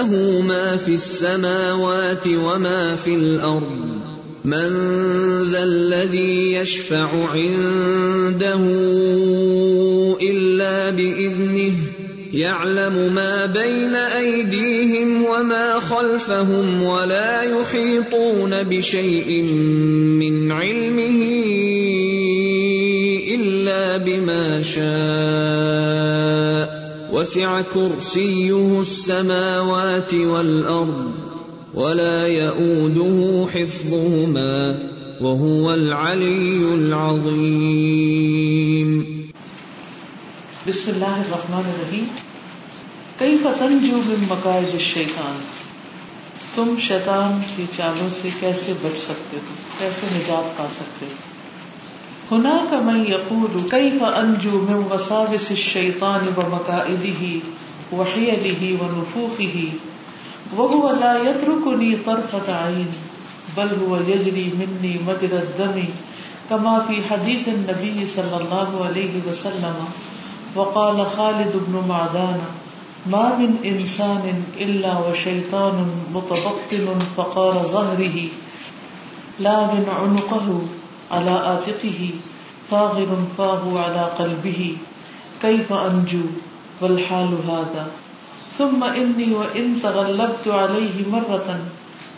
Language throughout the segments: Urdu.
له ما في السماوات وما في الأرض. من ذا الذي يشفع عنده إلا بإذنه، يعلم ما بين أيديهم وما خلفهم ولا يحيطون بشيء من علمه إلا بما شاء. وسع كرسيه السماوات والأرض ولا يؤوده حفظهما وهو العلي العظيم. بسم اللہ الرحمن الرحیم. کئی تنجو من مقاعد الشیطان؟ تم شیطان کی چالوں سے کیسے بچ سکتے ہو؟ کیسے نجات پا سکتے ہو؟ ہنا کا من یقول کیف انجو من وساوس الشیطان ومقائده وحیله ونفوخه، وهو لا يتركني طرفة عين، بل هو يجري مني مجرى الدم، كما في حديث النبي صلى الله عليه وسلم، وقال خالد بن معدان ما من انسان الا وشيطان متبطن فقار ظهره، لا من عنقه على آتقه، فاغر فاه على قلبه، كيف انجو والحال هذا. ثم اني وان تغلبت عليه مرة،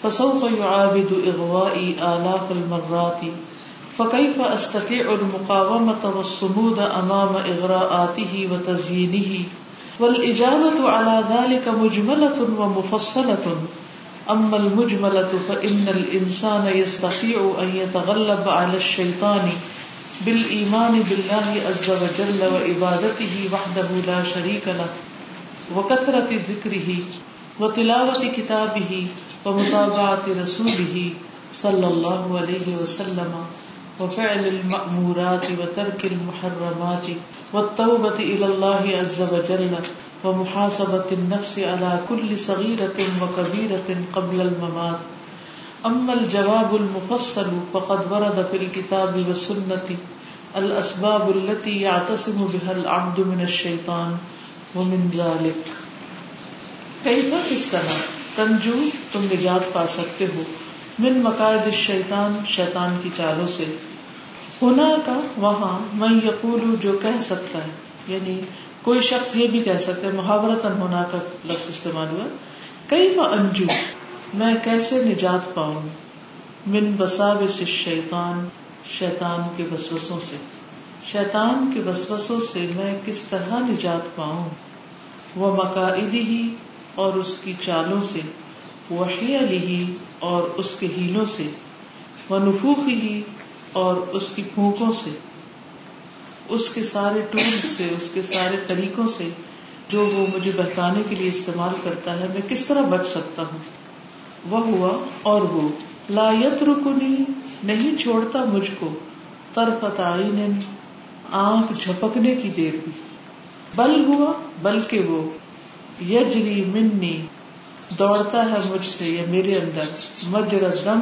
فسوف يعابد اغوائي آلاف المرات. فكيف استطيع المقاومة والصمود امام اغراءاته وتزيينه؟ والاجابة على ذلك مجملة ومفصلة. اما المجملة فان الانسان يستطيع ان يتغلب على الشيطان بالايمان بالله عز وجل وعبادته وحده لا شريك له، وكثرة ذكره وتلاوة كتابه ومتابعة رسوله صلى الله عليه وسلم وفعل المأمورات وترك المحرمات والتوبة إلى الله عز وجل. ومحاسبة النفس على كل صغيرة وكبيرة قبل الممات. أما الجواب المفصل فقد ورد في الكتاب والسنة الأسباب التي يعتصم بها العبد من الشيطان ومن ذلك. كيف اس طرح؟ تنجو تم نجات پا سکتے ہو. من مقاعد الشیطان، شیطان کی چالوں سے. ہونا کا وہاں میں یقول جو کہہ سکتا ہے. یعنی کوئی شخص یہ بھی کہہ سکتا ہے محاورتن ہونا کا لفظ استعمال ہوا کئی انجو؟ میں کیسے نجات پاؤں؟ من بساوس الشیطان، شیطان کے وسوسوں سے۔ شیطان کے وسوسوں سے میں کس طرح نجات پاؤں؟ وہ مقاعدی ہی اور اس کی چالوں سے وحی علی اور اس کے ہیلوں سے وہ نفوخی ہی اور اس کی پھونکوں سے۔ اس کے سارے ٹول سے، اس کے سارے طریقوں سے جو وہ مجھے بہکانے کے لیے استعمال کرتا ہے، میں کس طرح بچ سکتا ہوں؟ وہ ہوا اور وہ۔ لا یترکنی، نہیں چھوڑتا مجھ کو۔ طرفت عین آنکھ جھپکنے کی دیر بھی بل ہوا، بلکہ وہ۔ یجری منی، دوڑتا ہے مجھ سے یا میرے اندر۔ مجر دم،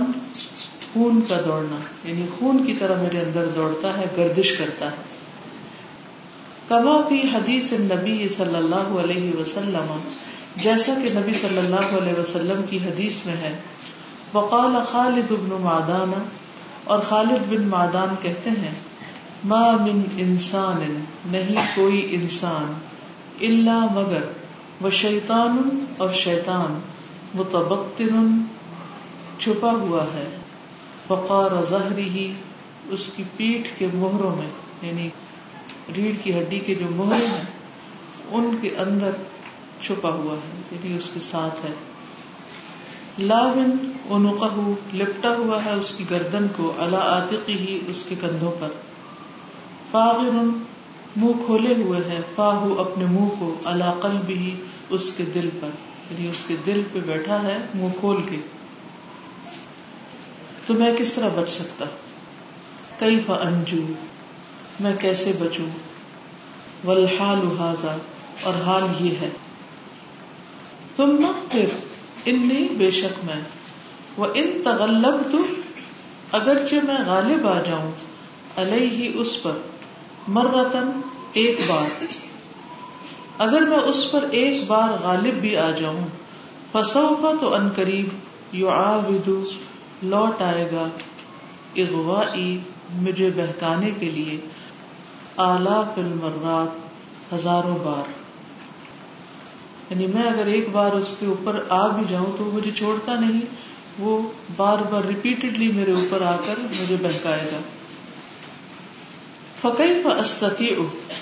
خون کا دوڑنا۔ یعنی خون کی طرح میرے اندر دوڑتا ہے، گردش کرتا ہے۔ کما فی حدیث نبی صلی اللہ علیہ وسلم، جیسا کہ نبی صلی اللہ علیہ وسلم کی حدیث میں ہے۔ وقال خالد بن معدان، اور خالد بن معدان کہتے ہیں، ما من انسان، نہیں کوئی انسان اللہ مگر وہ شیطان اور شیطان متبطن چھپا ہوا ہے۔ فقار ظہری ہی اس کی پیٹھ کے مہروں میں یعنی ریڑھ کی ہڈی کے جو مہرے ہیں، ان کے اندر چھپا ہوا ہے یعنی اس کے ساتھ ہے۔ لاون انقہ لپٹا ہوا ہے اس کی گردن کو اللہ عاتقی ہی اس کے کندھوں پر۔ فاغر منہ کھولے ہوئے ہے، فاہو اپنے منہ کو اللہ قلب ہی اس کے دل پر۔ یعنی اس کے دل پہ بیٹھا ہے، منہ کھول کے۔ تو میں کس طرح بچ سکتا؟ کئی انجو؟ میں کیسے بچوں؟ والحال حاضا اور حال یہ ہے۔ تم پھر انی بے شک میں۔ وہ ان تغلب تو اگرچہ میں غالب آ جاؤں، علیہ اس پر مرتن ایک بار۔ اگر میں اس پر ایک بار غالب بھی آ جاؤں فسو کا تو ان قریب یو آدو لوٹ آئے گا۔ اغوا مجھے بہکانے کے لیے۔ آلہ المرات ہزاروں بار۔ یعنی میں اگر ایک بار اس کے اوپر آ بھی جاؤں تو مجھے چھوڑتا نہیں، وہ بار بار ریپیٹڈلی میرے اوپر آ کر مجھے بہکائے گا۔ فقی فسطی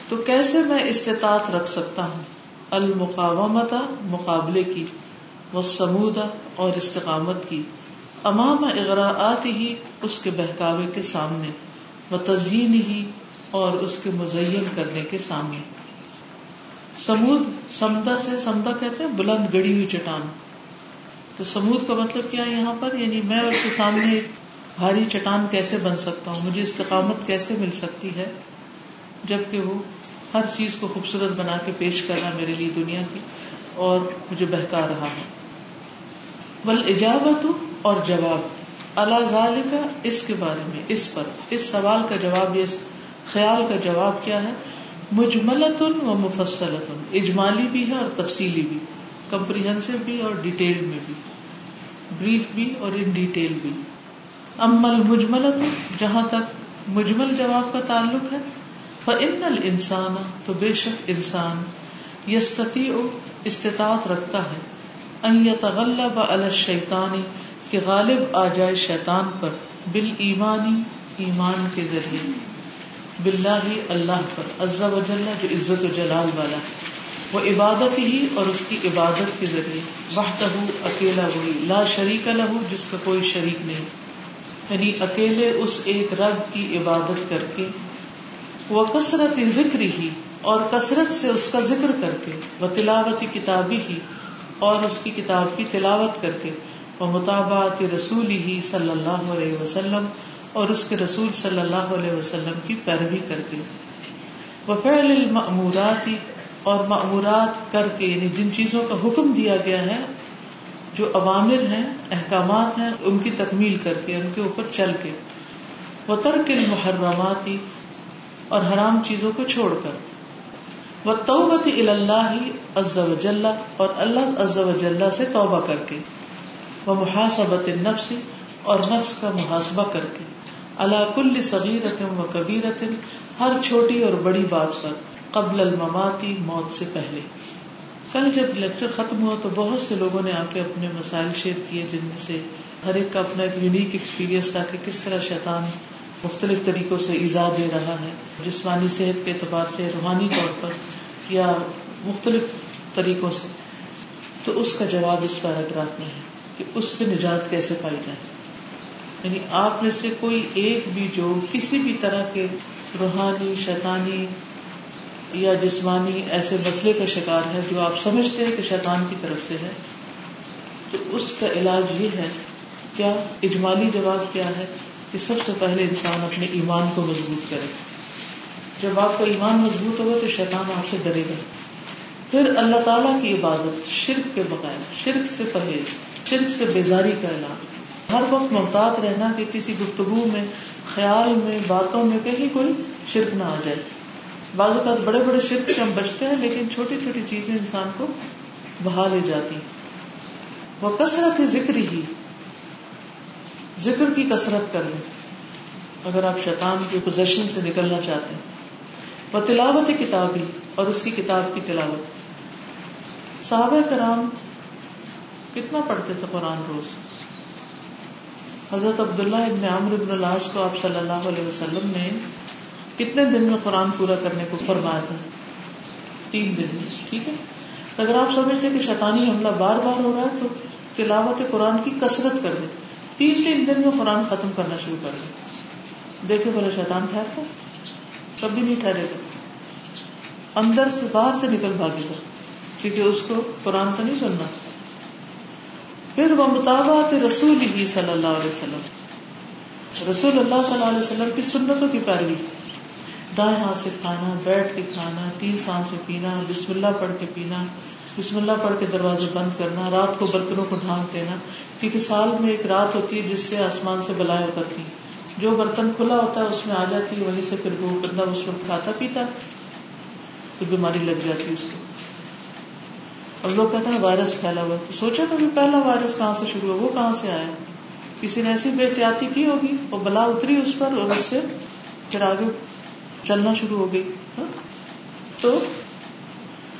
تو کیسے میں استطاعت رکھ سکتا ہوں؟ المقامت مقابلے کی وہ سمودا اور استقامت کی۔ امام اغراءات ہی اس کے بہکاوے کے سامنے وہ تزئین ہی اور اس کے مزین کرنے کے سامنے۔ سمود سمدا سے سمدا کہتے ہیں بلند گڑی ہوئی چٹان۔ تو سمود کا مطلب کیا ہے یہاں پر؟ یعنی میں اس کے سامنے بھاری چٹان کیسے بن سکتا ہوں؟ مجھے استقامت کیسے مل سکتی ہے؟ جبکہ وہ ہر چیز کو خوبصورت بنا کے پیش کرنا میرے لیے دنیا کی، اور مجھے بہکا رہا ہے۔ بل ایجابت اور جواب۔ اللہ کا اس کے بارے میں، اس پر، اس سوال کا جواب، اس خیال کا جواب کیا ہے؟ مجملت و مفصلت اجمالی بھی ہے اور تفصیلی بھی کمپریہنسو بھی اور ڈیٹیل میں بھی بریف بھی اور ان ڈیٹیل بھی۔ امل مجملت جہاں تک مجمل جواب کا تعلق ہے فن انسان تو بے شک انسان یستتی استطاعت رکھتا ہے۔ ان یتغلب علی الشیطانی کہ غالب آ جائے شیطان پر بال ایمانی ایمان کے ذریعے۔ باللہ اللہ پر عز و جل جو عزت و جلال والا ہے۔ وہ عبادت ہی اور اس کی عبادت کے ذریعے وحدہ اکیلا وہی، لا شریک لہو جس کا کوئی شریک نہیں۔ یعنی اکیلے اس ایک رب کی عبادت کر کے، وہ کثرت ذکر ہی اور کثرت سے اس کا ذکر کر کے، وہ تلاوت کتابی ہی اور اس کی کتاب کی تلاوت کر کے، وہ مطابعت رسول ہی صلی اللہ علیہ وسلم اور اس کے رسول صلی اللہ علیہ وسلم کی پیروی کر کے وہ فعل المعمورات اور معمورات کر کے یعنی جن چیزوں کا حکم دیا گیا ہے، جو عوامر ہیں، احکامات ہیں، ان کی تکمیل کر کے، ان کے اوپر چل کے۔ وہ ترک المحرماتی اور حرام چیزوں کو چھوڑ کر۔ وہ توبت اللہ عز و جل اور اللہ عز و جل سے توبہ کر کے۔ وہ محاسبت نفس اور نفس کا محاسبہ کر کے۔ اللہ کل صغیرت و کبیرت ہر چھوٹی اور بڑی بات پر قبل المماتی موت سے پہلے۔ کل جب لیکچر ختم ہوا تو بہت سے لوگوں نے آ کے اپنے مسائل شیئر کیے، جن میں سے ہر ایک کا اپنا ایک یونیک ایکسپیرئنس تھا کہ کس طرح شیطان مختلف طریقوں سے ایزا دے رہا ہے۔ جسمانی صحت کے اعتبار سے، روحانی طور پر یا مختلف طریقوں سے۔ تو اس کا جواب اس پیراگراف میں ہے کہ اس سے نجات کیسے پائی جائے۔ یعنی آپ میں سے کوئی ایک بھی جو کسی بھی طرح کے روحانی، شیطانی یا جسمانی ایسے مسئلے کا شکار ہے جو آپ سمجھتے ہیں کہ شیطان کی طرف سے ہے، تو اس کا علاج یہ ہے، کیا اجمالی جواب کیا ہے کہ سب سے پہلے انسان اپنے ایمان کو مضبوط کرے؟ جب آپ کا ایمان مضبوط ہوگا تو شیطان آپ سے ڈرے گا۔ پھر اللہ تعالیٰ کی عبادت شرک کے بقائے شرک سے پرہیز، شرک سے بیزاری کا اعلان۔ ہر وقت محتاط رہنا کہ کسی گفتگو میں، خیال میں، باتوں میں کہیں کوئی شرک نہ آ جائے۔ بعض اوقات بڑے بڑے شرک سے ہم بچتے ہیں، لیکن چھوٹی چھوٹی چیزیں انسان کو بہا لے جاتی وہ کثرت ذکر ہی ذکر کی کثرت کر لیں۔ اگر آپ شیطان کی پوزیشن سے نکلنا چاہتے ہیں۔ وہ تلاوت کتاب ہی اور اس کی کتاب کی تلاوت۔ صحابہ کرام کتنا پڑھتے تھے قرآن روز؟ حضرت عبداللہ ابن عمر ابن العاص کو آپ صلی اللہ علیہ وسلم نے کتنے دن میں قرآن پورا کرنے کو فرمایا تھا؟ تین دن میں ٹھیک ہے؟ اگر آپ سمجھتے کہ شیطانی حملہ بار بار ہو رہا ہے تو تلاوت قرآن کی کثرت کر دیں۔ تین تین دن میں قرآن ختم کرنا شروع کر دیں۔ دیکھے بولے شیطان ٹھہرتا کبھی نہیں ٹھہرے گا۔ اندر سے باہر سے نکل بھاگے گا۔ کیونکہ اس کو قرآن کا نہیں سننا۔ پھر وہ مطابعت رسول ہی صلی اللہ علیہ وسلم۔ رسول اللہ صلی اللہ علیہ وسلم کی سنتوں کی پیروی۔ دائیں ہاتھ سے کھانا، بیٹھ کے کھانا، تین سانس میں پینا، بسم اللہ پڑھ کے پینا، بسم اللہ پڑھ کے دروازے بند کرنا، رات کو برتنوں کو ڈھانک دینا۔ کیونکہ سال میں ایک رات ہوتی ہے جس سے آسمان سے بلائے اترتی۔ جو برتن کھلا ہوتا ہے اس میں آ جاتی ہے، وہیں سے پھر وہ بندہ اس میں کھاتا پیتا۔ تو بیماری لگ جاتی ہے اس کو۔ اب لوگ کہتے ہیں وائرس پھیلا ہوا تو سوچا کبھی پہلا وائرس کہاں سے شروع ہوا، وہ کہاں سے آیا؟ کسی نے ایسی بے احتیاطی کی ہوگی اور بلا اتری اس پر اور اس سے پھر آگے چلنا شروع ہو گئی ہاں؟ تو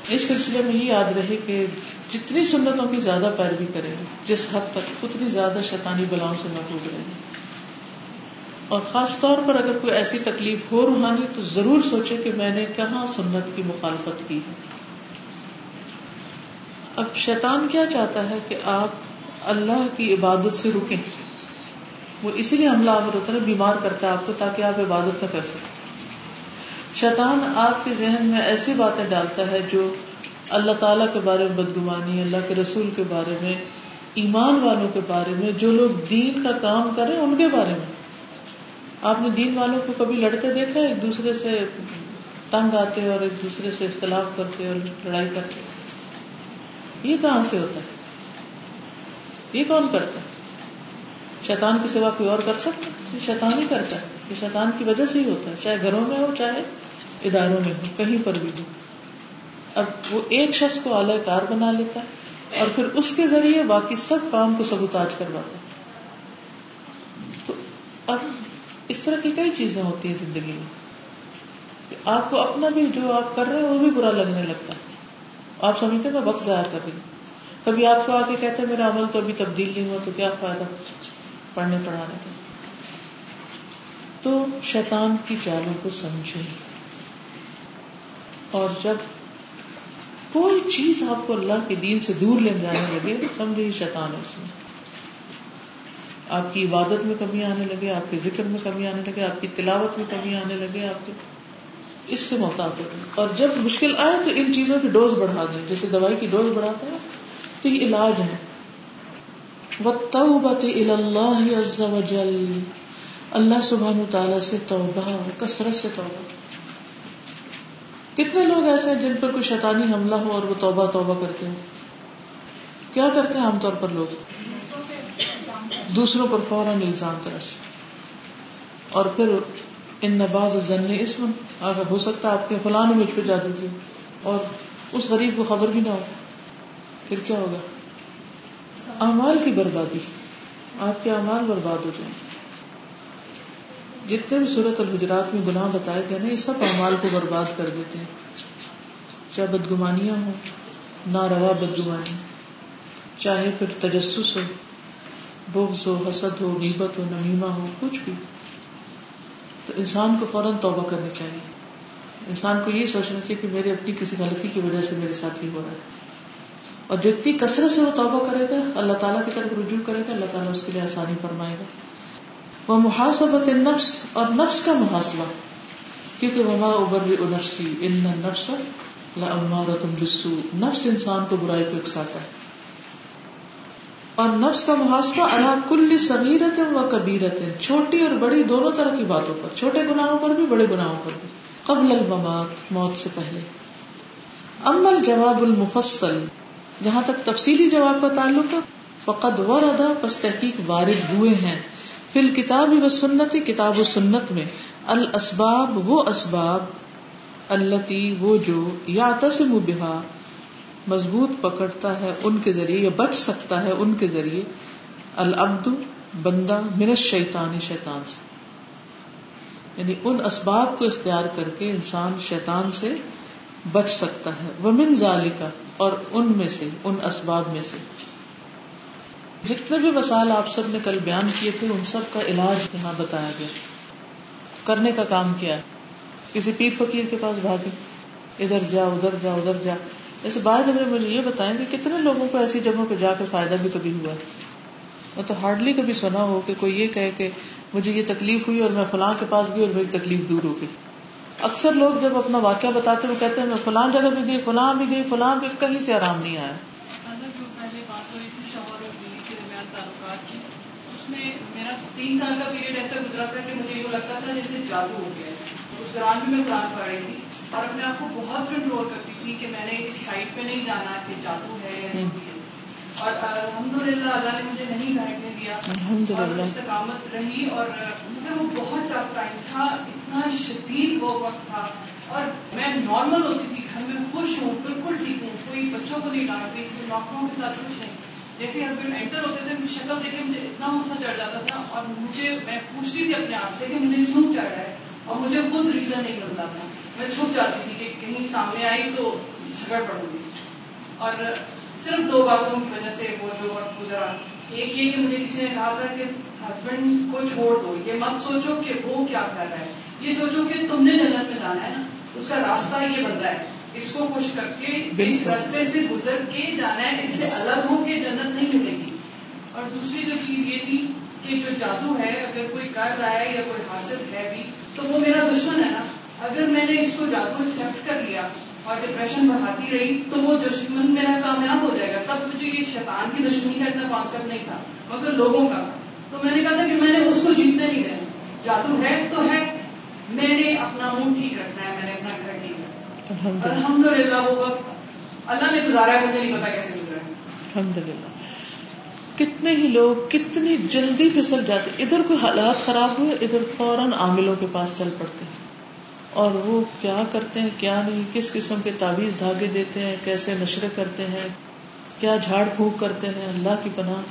اس سلسلے میں یہ یاد رہے کہ جتنی سنتوں کی زیادہ پیروی کریں، جس حد تک اتنی زیادہ شیطانی بلاؤں سے محبوب رہیں۔ گے اور خاص طور پر اگر کوئی ایسی تکلیف ہو روحانی، تو ضرور سوچے کہ میں نے کہاں سنت کی مخالفت کی ہے۔ اب شیطان کیا چاہتا ہے کہ آپ اللہ کی عبادت سے رکیں؟ وہ اسی لیے حملہ آور ہوتا ہے بیمار کرتا ہے آپ کو تاکہ آپ عبادت نہ کر سکیں۔ شیطان آپ کے ذہن میں ایسی باتیں ڈالتا ہے جو اللہ تعالیٰ کے بارے میں بدگمانی، اللہ کے رسول کے بارے میں، ایمان والوں کے بارے میں، جو لوگ دین کا کام کریں ان کے بارے میں۔ آپ نے دین والوں کو کبھی لڑتے دیکھا ایک دوسرے سے تنگ آتے اور ایک دوسرے سے اختلاف کرتے اور لڑائی کرتے۔ یہ کہاں سے ہوتا ہے؟ یہ کون کرتا ہے؟ شیطان کی سوا کوئی اور کر سکتا یہ شیطان ہی کرتا ہے۔ یہ شیطان کی وجہ سے ہی ہوتا ہے، چاہے گھروں میں ہو، چاہے اداروں میں ہو، کہیں پر بھی ہو۔ اب وہ ایک شخص کو اعلی کار بنا لیتا ہے اور پھر اس کے ذریعے باقی سب کام کو سبوتاج کرواتا ہے۔ تو اب اس طرح کی کئی چیزیں ہوتی ہیں زندگی میں آپ کو اپنا بھی جو آپ کر رہے ہیں وہ بھی برا لگنے لگتا ہے۔ آپ سمجھتے میں وقت ضائع کر رہی کبھی آپ کو آگے کہتے ہیں میرا عمل تو ابھی تبدیل نہیں ہوا، تو کیا فائدہ؟ پڑھنے پڑھانے کا۔ تو شیطان کی چالوں کو سمجھے اور جب کوئی چیز آپ کو اللہ کے دین سے دور لے جانے لگے، سمجھے ہی شیطان ہے اس میں۔ آپ کی عبادت میں کمی آنے لگے، آپ کے ذکر میں کمی آنے لگے، آپ کی تلاوت میں کمی آنے لگے، آپ کے اس سے محتاط ہو اور جب مشکل آئے تو ان چیزوں کی ڈوز بڑھا دیں۔ جیسے دوائی کی ڈوز بڑھاتے ہیں، تو یہ علاج ہے۔ اللہ سبحان تعالیٰ سے توبہ کثرت سے توبہ۔ کتنے لوگ ایسے ہیں جن پر کوئی شیطانی حملہ ہو اور وہ توبہ توبہ کرتے ہو کیا کرتے ہیں عام طور پر لوگ؟ دوسروں پر فوراً الزام ترش اور پھر ان نباز ضن اسم ہو سکتا ہے آپ کے فلاں نے مجھ پہ جادو کیا اور اس غریب کو خبر بھی نہ ہو۔ پھر کیا ہوگا؟ اعمال کی بربادی۔ آپ کے اعمال برباد ہو جائیں۔ جتنے بھی صورت الحجرات میں گناہ بتائے گئے نا، یہ سب اعمال کو برباد کر دیتے ہیں۔ چاہے بدگمانیاں ہوں؟ نہ روا بدگمانی۔ چاہے پھر تجسس ہو، بغض ہو، حسد ہو نیبت ہو، نمیمہ ہو، کچھ بھی۔ تو انسان کو فوراً توبہ کرنی چاہیے۔ انسان کو یہ سوچنا چاہیے کہ میری اپنی کسی غلطی کی وجہ سے میرے ساتھ ہی ہو رہا ہے۔ اور جو اتنی کثرت سے وہ توبہ کرے گا، اللہ تعالیٰ کی طرف رجوع کرے گا، اللہ تعالیٰ اس کے لیے آسانی فرمائے گا۔ وہ محاسبت نفس اور نفس کا محاسبہ، کیونکہ وما ابر نفسی ان نفس بسو نفس انسان کو برائی کو اکساتا ہے۔ اور نفس کا محاسبہ اللہ کل صغیرت و کبیرت چھوٹی اور بڑی دونوں طرح کی باتوں پر، چھوٹے گناہوں پر بھی، بڑے گناہوں پر بھی، قبل الممات، موت سے پہلے۔ امل جواب المفصل، جہاں تک تفصیلی جواب کا تعلق ہے، فقد وردا پس تحقیق وارد ہوئے ہیں۔ فی الکتاب و سنت، کتاب و سنت میں، الاسباب، وہ اسباب التی وہ جو یا تسم بہا مضبوط پکڑتا ہے، ان کے ذریعے یا بچ سکتا ہے ان کے ذریعے۔ العبد، بندہ من شیطان شیطان سے۔ یعنی ان اسباب کو اختیار کر کے انسان شیطان سے بچ سکتا ہے۔ وہ من ذالکا، اور ان میں سے، ان اسباب میں سے۔ جتنے بھی مسائل آپ سب نے کل بیان کیے تھے، ان سب کا علاج یہاں بتایا گیا۔ کرنے کا کام کیا ہے؟ کسی پیر فقیر کے پاس بھاگے ادھر جا ادھر جا ادھر جا جیسے بعد ہمیں مجھے یہ بتائیں کہ کتنے لوگوں کو ایسی جگہوں پہ جا کے فائدہ بھی کبھی ہوا میں تو ہارڈلی کبھی سنا ہو کہ کوئی یہ کہے کہ مجھے یہ تکلیف ہوئی اور میں فلاں کے پاس گئی اور میری تکلیف دور ہو گئی۔ اکثر لوگ جب اپنا واقعہ بتاتے ہوئے کہتے ہیں میں فلاں جگہ بھی گئی، فلاں بھی گئی، فلاں بھی کہیں سے آرام نہیں آیا۔ میرا تین سال کا پیریڈ ایسا گزرا تھا کہ مجھے یوں لگتا تھا جیسے جادو ہو گیا اس دوران بھی میں قرآن پڑھ رہی تھی۔ اور اپنے آپ کو بہت کنٹرول کرتی تھی کہ میں نے اس سائڈ پہ نہیں جانا کہ جادو ہے یا نہیں ہے۔ اور الحمد للہ اللہ نے مجھے نہیں بیٹھنے دیا۔ اور استقامت رہی اور مجھے وہ بہت ٹف ٹائم تھا اتنا شدید وہ وقت تھا۔ اور میں نارمل ہوتی تھی گھر میں خوش ہوں بالکل ٹھیک ہوں کوئی بچوں کو نہیں ڈانٹتی کوئی ڈاکٹروں کے ساتھ کچھ نہیں جیسے ہسبینڈ انٹر ہوتے تھے شکل دیکھ کے مجھے اتنا غصہ چڑھ جاتا تھا اور مجھے میں پوچھتی تھی اپنے آپ سے کہ مجھے کیوں چڑھ رہا ہے اور مجھے خود ریزن نہیں ملتا تھا۔ میں چھپ جاتی تھی کہ کہیں سامنے آئی تو جھگڑ پڑوں گی اور صرف دو باتوں کی وجہ سے وہ جو وقت گزرا۔ ایک یہ کہ مجھے کسی نے کہا تھا کہ ہسبینڈ کو چھوڑ دو یہ مت سوچو کہ وہ کیا کر رہا ہے۔ یہ سوچو کہ تم نے جنت میں جانا ہے نا اس کا راستہ یہ بنتا ہے۔ اس کو خوش کر کے اس راستے سے گزر کے جانا ہے اس سے الگ ہو کے جنت نہیں ملے گی۔ اور دوسری جو چیز یہ تھی کہ جو جادو ہے اگر کوئی کر رہا ہے یا کوئی حاصل ہے بھی تو وہ میرا دشمن ہے نا۔ اگر میں نے اس کو جادو ایکسپٹ کر لیا اور ڈپریشن بڑھاتی رہی تو وہ دشمن میرا کامیاب ہو جائے گا۔ تب مجھے یہ شیطان کی دشمنی کا اتنا کانسیپٹ نہیں تھا مگر لوگوں کا۔ تو میں نے کہا تھا کہ میں نے اس کو جیتنے نہیں دینا جادو ہے تو ہے۔ میں نے اپنا منہ ٹھیک رکھنا ہے میں نے اپنا گھر ٹھیک رکھنا الحمد للہ وہ وقت اللہ نے گزارا ہے مجھے نہیں پتا کیسے گزرا ہے۔ الحمد للہ کتنے ہی لوگ کتنی جلدی پھسل جاتے۔ ادھر کوئی حالات خراب ہوئے ادھر فوراً عاملوں کے پاس چل پڑتے۔ ہیں اور وہ کیا کرتے ہیں، کیا نہیں، کس قسم کے تعویذ دھاگے دیتے ہیں، کیسے نشرے کرتے ہیں، کیا جھاڑ پھونک کرتے ہیں، اللہ کی پناہ.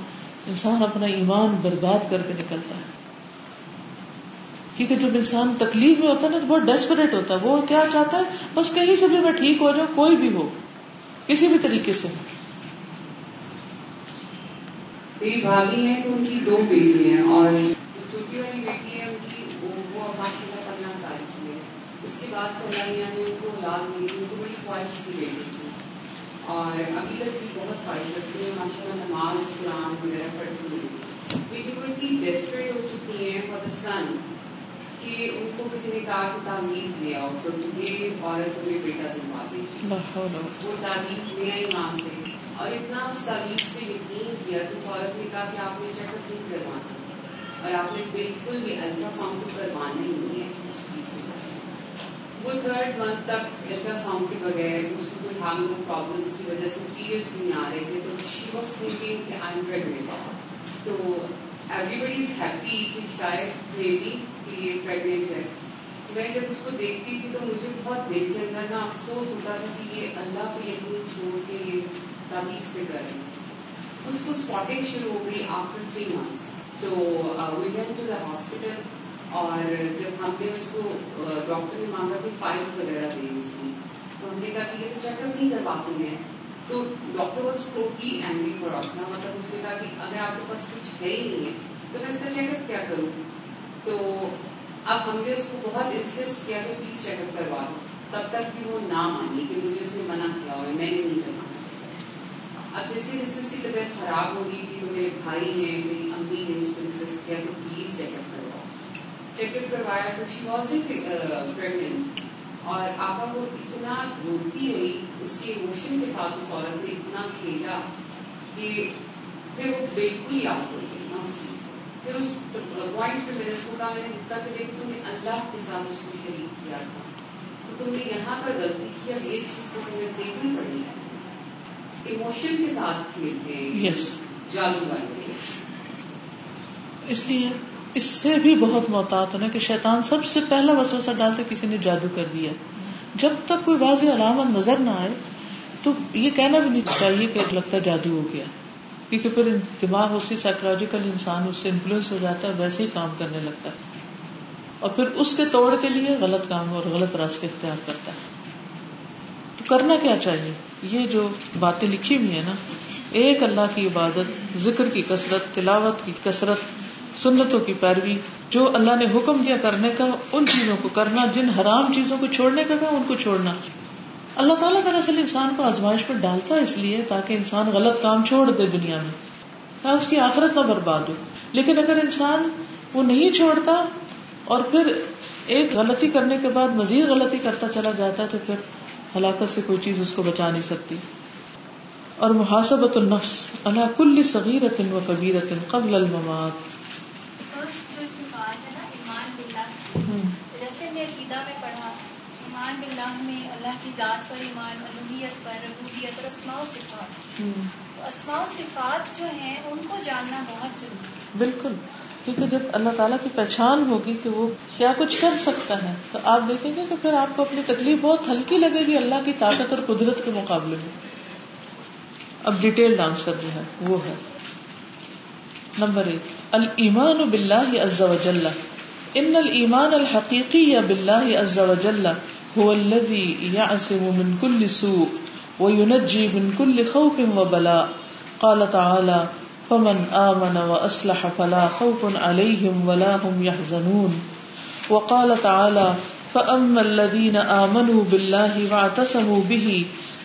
انسان اپنا ایمان برباد کر کے نکلتا ہے. کیونکہ جب انسان تکلیف میں ہوتا ہے نا، تو بہت ڈیسپریٹ ہوتا ہے. وہ کیا چاہتا ہے؟ بس کہیں سے بھی میں ٹھیک ہو جاؤں، کوئی بھی ہو. کسی بھی طریقے سے. میری بھابھی ہیں تو ان کی دو بیٹی ہیں اور چھوٹی والی بیٹی ہے ان کی وہ پڑھنا چاہتی ہے اس کے بعد سلامیہ نے ان کو اولاد ملی ان کو بڑی خواہش کی بیٹی تھی۔ اور ابھی تک بھی بہت خواہش رکھتی ہیں ماشاء اللہ نماز قرآن وغیرہ پڑھتی ہیں۔ لیکن وہ اتنی ڈیسپریٹ ہو چکی ہیں فار دا سن کہ ان کو کسی نے کہا کہ تعویذ لے آؤ تو تمہیں عورت تمہیں بیٹا دلوا دے۔ وہ تعویذ لے آئی ماں سے۔ اور اتنا اس تعویذ سے یقین کیا تو عورت نے کہا کہ آپ نے چیک اپ نہیں کروانا۔ اور آپ نے بالکل بھی الٹرا ساؤنڈ کو کروانا ہی نہیں ہے۔ وہ تھرڈ منتھ تک الٹرا ساؤنڈ کے بغیر اس کو کوئی ہارمون پرابلمس کی وجہ سے پیریڈس نہیں آ رہے تھے، تو شی واز تھنکنگ کہ آئی ایم پریگنٹ تو ایوری بڈی از ہیپی کہ شاید میری کہ یہ پریگنٹ ہے۔ میں جب اس کو دیکھتی تھی تو مجھے بہت دل کے اندر نا افسوس ہوتا تھا کہ یہ اللہ کو یقین چھوڑ کے یہ تعویذ پہ کر رہے ہیں اس کو اسپاٹنگ شروع ہو گئی آفٹر تھری منتھس تو we went to the hospital اور جب ہم نے اس کو ڈاکٹر نے مانگا کہ فائلس وغیرہ دے اس کی تو ہم نے کہا کہ یہ تو چیک اپ نہیں کرواتے ہیں تو doctor was totally angry for اس نا مطلب اس نے کہا کہ اگر آپ کے پاس کچھ ہے ہی نہیں ہے تو میں اس کا چیک اپ کیا کروں؟ تو اب ہم نے اس کو بہت انسسٹ کیا کہ پلیز چیک اپ کروا دو۔ تب تک بھی وہ نہ مانی کہ مجھے اس نے منع کیا ہوا میں نے نہیں کروانا اب جیسے مسز کی طبیعت خراب ہو گئی تھی تو میرے بھائی نے میری امی نے اس کو انسسٹ کیا کہ پلیز چیک اپ کرواؤ چیک اپ کروایا تو شی واز پریگنٹ اور آپا کو اتنا روتی ہوئی اس کے ایموشن کے ساتھ اس عورت نے اتنا کھیلا کہ پھر وہ بالکل یاد ہو گئی نا اس چیز سے۔ پھر اس پوائنٹ پہ میں نے اس کو کہا میں نے دکھتا کہ دیکھ تم نے اللہ کے ساتھ اس کو شریک کیا تھا۔ تو تم نے یہاں پر غلطی کی اب ایک چیز کو تمہیں دیکھنی پڑی۔ ہے ایموشن کے ساتھ کھیلتے جادو والے اس لیے اس سے بھی بہت محتاط ہونا کہ شیطان سب سے پہلا وسوسہ ڈالتے کسی نے جادو کر دیا۔ جب تک کوئی واضح علامت نظر نہ آئے، تو یہ کہنا بھی نہیں چاہیے کہ لگتا جادو ہو گیا۔ کیونکہ پھر دماغ اسی سائیکولوجیکل انسان، اس سے انفلوئنس ہو جاتا ہے، ویسے ہی کام کرنے لگتا ہے۔ اور پھر اس کے توڑ کے لیے غلط کام اور غلط راستے اختیار کرتا ہے۔ تو کرنا کیا چاہیے؟ یہ جو باتیں لکھی ہوئی ہیں نا، ایک اللہ کی عبادت، ذکر کی کثرت، تلاوت کی کثرت سنتوں کی پیروی جو اللہ نے حکم دیا کرنے کا، ان چیزوں کو کرنا، جن حرام چیزوں کو چھوڑنے کا ان کو چھوڑنا۔ اللہ تعالیٰ کا اصل انسان کو آزمائش پر ڈالتا ہے اس لیے تاکہ انسان غلط کام چھوڑ دے دنیا میں۔ اس کی آخرت نہ برباد ہو۔ لیکن اگر انسان وہ نہیں چھوڑتا اور پھر ایک غلطی کرنے کے بعد مزید غلطی کرتا چلا جاتا ہے تو پھر ہلاکت سے کوئی چیز اس کو بچا نہیں سکتی۔ اور محاسبت النفس اللہ کل صغیرت و کبیرت قبل الممات بات ہے نا ایمان باللہ ہوں میں عقیدہ میں پڑھا ایمان باللہ میں اللہ کی ذات پر ایمان الوحیت پر ربوبیت اور اسماء و صفات۔ تو اسماء و صفات جو ہیں ان کو جاننا بہت ضروری ہے۔ بالکل۔ کیونکہ جب اللہ تعالیٰ کی پہچان ہوگی کہ وہ کیا کچھ کر سکتا ہے تو آپ دیکھیں گے کہ پھر آپ کو اپنی تکلیف بہت ہلکی لگے گی اللہ کی طاقت اور قدرت کے مقابلے میں۔ اب ڈیٹیل آنسر جو ہے وہ ہے۔ نمبر ایک المان باللہ عز وجل ان الایمان الحقیقی باللہ عز وجل هو الذي يعصم من كل سوء وينجي من كل خوف وبلاء قال تعالى فمن آمن وأصلح فلا خوف عليهم ولا هم يحزنون وقال تعالى فأما الذين آمنوا بالله واعتصموا به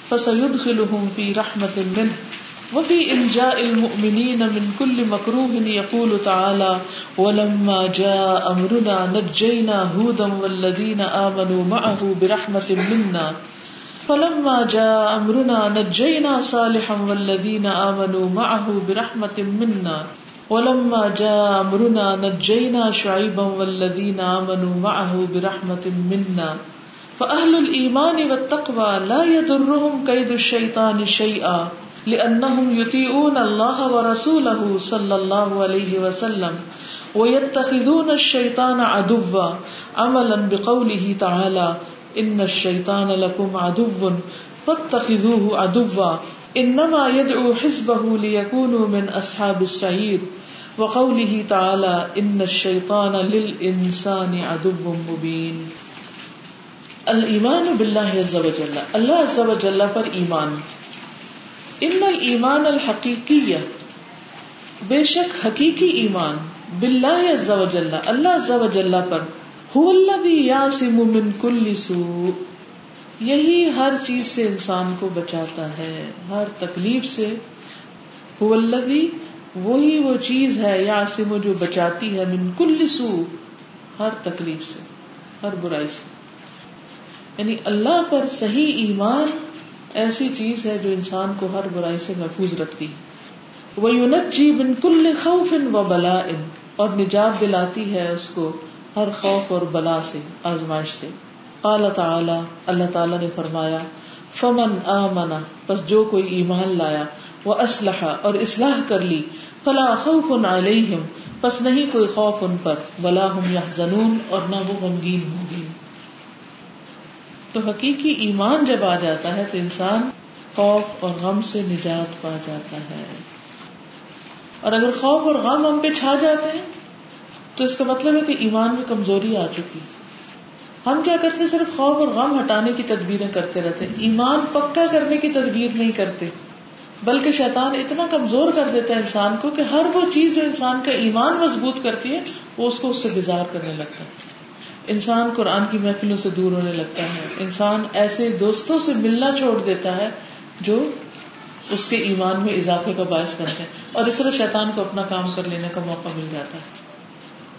فسيدخلهم في رحمة منه. وفي إنجاء المؤمنين من كل مكروه يقول تعالى ولما جاء أمرنا نجينا هودا والذين آمنوا معه برحمة منا. فلما جاء أمرنا نجينا صالحا والذين آمنوا معه برحمة منا. ولما جاء أمرنا نجينا شعيبا والذين آمنوا معه برحمة منا. فأهل الإيمان والتقوى لا يضرهم كيد الشيطان شيئا. لأنهم يطيعون الله ورسوله صلى الله عليه وسلم. ويتخذون الشيطان عدوا عملا بقوله تعالى إن الشيطان لكم عدو فاتخذوه عدوا إنما يدعو حزبه ليكونوا من أصحاب السعير وقوله تعالى إن الشيطان للإنسان عدو مبين الایمان باللہ عز و جل اللہ عز و جل پر ایمان ان الایمان الحقیقی بے شک حقیقی ایمان باللہ عز و جل، اللہ عز و جل پر، هو الذی من کل سوء، یہی ہر چیز سے انسان کو بچاتا ہے، ہر تکلیف سے۔ هو الذی، وہی وہ چیز ہے یعصم جو بچاتی ہے من کل سوء، ہر تکلیف سے، ہر برائی سے۔ یعنی اللہ پر صحیح ایمان ایسی چیز ہے جو انسان کو ہر برائی سے محفوظ رکھتی۔ وہ یونجی بن کل خوف و بلا اور نجات دلاتی ہے اس کو ہر خوف اور بلا سے، آزمائش سے۔ قال تعالی، اللہ تعالی نے فرمایا، فمن آمنا پس جو کوئی ایمان لایا وہ اسلحہ اور اصلاح کر لی، فلا خوف علیہم، پس نہیں کوئی خوف ان پر، ولا ہم یحزنون اور نہ وہ غمگین ہوگی تو حقیقی ایمان جب آ جاتا ہے تو انسان خوف اور غم سے نجات پا جاتا ہے۔ اور اگر خوف اور غم ہم پہ چھا جاتے ہیں، تو اس کا مطلب ہے کہ ایمان میں کمزوری آ چکی۔ ہم کیا کرتے، صرف خوف اور غم ہٹانے کی تدبیریں کرتے رہتے۔ ایمان پکا کرنے کی تدبیر نہیں کرتے، بلکہ شیطان اتنا کمزور کر دیتا ہے انسان کو کہ ہر وہ چیز جو انسان کا ایمان مضبوط کرتی ہے، وہ اس کو اس سے گزار کرنے لگتا ہے۔ انسان قرآن کی محفلوں سے دور ہونے لگتا ہے۔ انسان ایسے دوستوں سے ملنا چھوڑ دیتا ہے جو اس کے ایمان میں اضافے کا باعث بنتے ہیں۔ اور اس طرح شیطان کو اپنا کام کر لینے کا موقع مل جاتا ہے۔